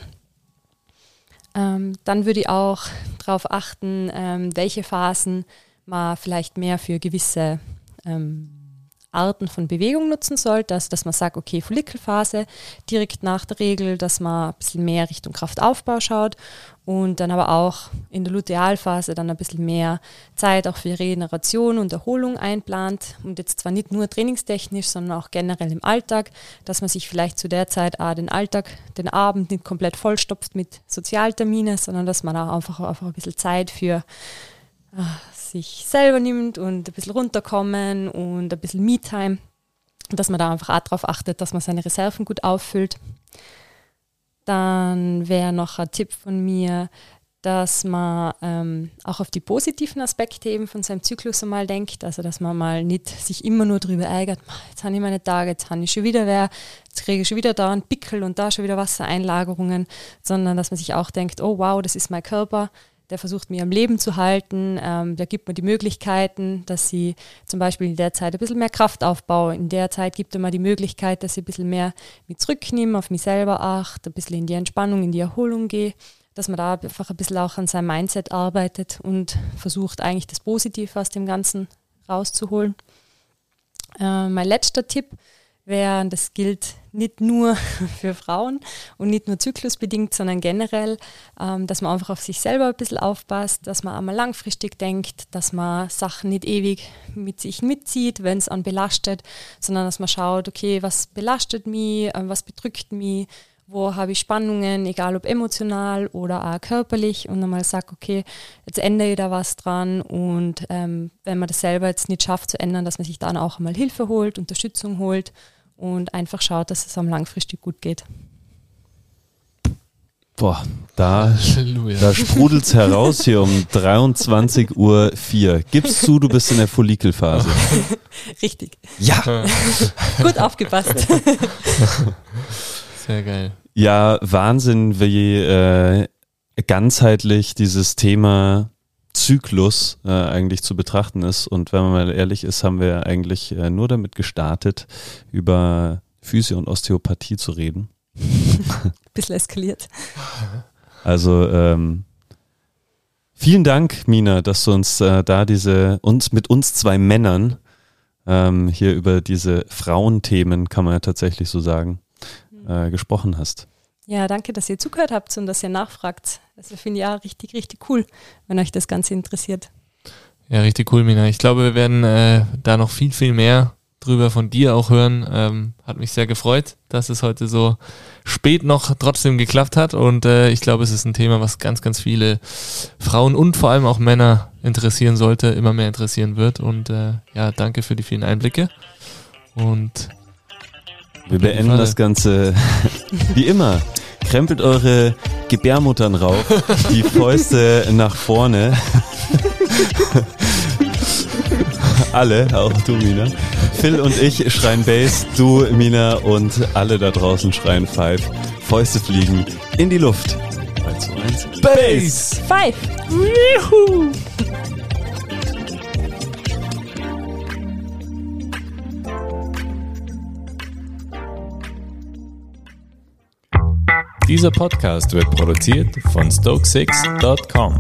Ähm, dann würde ich auch darauf achten, ähm, welche Phasen man vielleicht mehr für gewisse ähm, Arten von Bewegung nutzen sollte, also dass man sagt, okay, Follikelphase direkt nach der Regel, dass man ein bisschen mehr Richtung Kraftaufbau schaut und dann aber auch in der Lutealphase dann ein bisschen mehr Zeit auch für Regeneration und Erholung einplant. Und jetzt zwar nicht nur trainingstechnisch, sondern auch generell im Alltag, dass man sich vielleicht zu der Zeit auch den Alltag, den Abend nicht komplett vollstopft mit Sozialtermine, sondern dass man auch einfach, einfach ein bisschen Zeit für ah, sich selber nimmt und ein bisschen runterkommen und ein bisschen Me-Time. Dass man da einfach auch darauf achtet, dass man seine Reserven gut auffüllt. Dann wäre noch ein Tipp von mir, dass man ähm, auch auf die positiven Aspekte eben von seinem Zyklus einmal denkt. Also dass man mal nicht sich immer nur darüber ärgert, jetzt habe ich meine Tage, jetzt habe ich schon wieder wer, jetzt kriege ich schon wieder da einen Pickel und da schon wieder Wassereinlagerungen, sondern dass man sich auch denkt, oh wow, das ist mein Körper, der versucht mir am Leben zu halten, ähm, der gibt mir die Möglichkeiten, dass sie zum Beispiel in der Zeit ein bisschen mehr Kraft aufbaue. In der Zeit gibt er mir die Möglichkeit, dass ich ein bisschen mehr mit zurücknehme, auf mich selber achte, ein bisschen in die Entspannung, in die Erholung gehe, dass man da einfach ein bisschen auch an seinem Mindset arbeitet und versucht eigentlich das Positive aus dem Ganzen rauszuholen. Äh, mein letzter Tipp wäre, das gilt nicht nur (laughs) für Frauen und nicht nur zyklusbedingt, sondern generell, ähm, dass man einfach auf sich selber ein bisschen aufpasst, dass man einmal langfristig denkt, dass man Sachen nicht ewig mit sich mitzieht, wenn es an belastet, sondern dass man schaut, okay, was belastet mich, äh, was bedrückt mich, wo habe ich Spannungen, egal ob emotional oder auch körperlich und dann mal sagt, okay, jetzt ändere ich da was dran und ähm, wenn man das selber jetzt nicht schafft zu ändern, dass man sich dann auch einmal Hilfe holt, Unterstützung holt und einfach schaut, dass es am langfristig gut geht. Boah, da, Halleluja. da sprudelt's heraus hier um 23.04 Uhr. Gibst zu, du bist in der Follikelphase. (laughs) Richtig. Ja. (laughs) Gut aufgepasst. Sehr geil. Ja, Wahnsinn, wie äh, ganzheitlich dieses Thema Zyklus äh, eigentlich zu betrachten ist. Und wenn man mal ehrlich ist, haben wir eigentlich äh, nur damit gestartet, über Physio und Osteopathie zu reden. (laughs) Bisschen eskaliert. Also ähm, vielen Dank, Mina, dass du uns äh, da diese uns mit uns zwei Männern ähm, hier über diese Frauenthemen, kann man ja tatsächlich so sagen, äh, gesprochen hast. Ja, danke, dass ihr zugehört habt und dass ihr nachfragt. Also finde ich ja richtig, richtig cool, wenn euch das Ganze interessiert. Ja, richtig cool, Mina. Ich glaube, wir werden äh, da noch viel, viel mehr drüber von dir auch hören. Ähm, hat mich sehr gefreut, dass es heute so spät noch trotzdem geklappt hat. Und äh, ich glaube, es ist ein Thema, was ganz, ganz viele Frauen und vor allem auch Männer interessieren sollte, immer mehr interessieren wird. Und äh, ja, danke für die vielen Einblicke. Und Wir beenden das Ganze (laughs) wie immer. Krempelt eure Gebärmuttern rauf, die Fäuste nach vorne. (laughs) alle, auch du, Mina. Phil und ich schreien Bass, du, Mina und alle da draußen schreien Five. Fäuste fliegen in die Luft. 3, 2, 1. Bass! Five! Dieser Podcast wird produziert von Stokesix.com.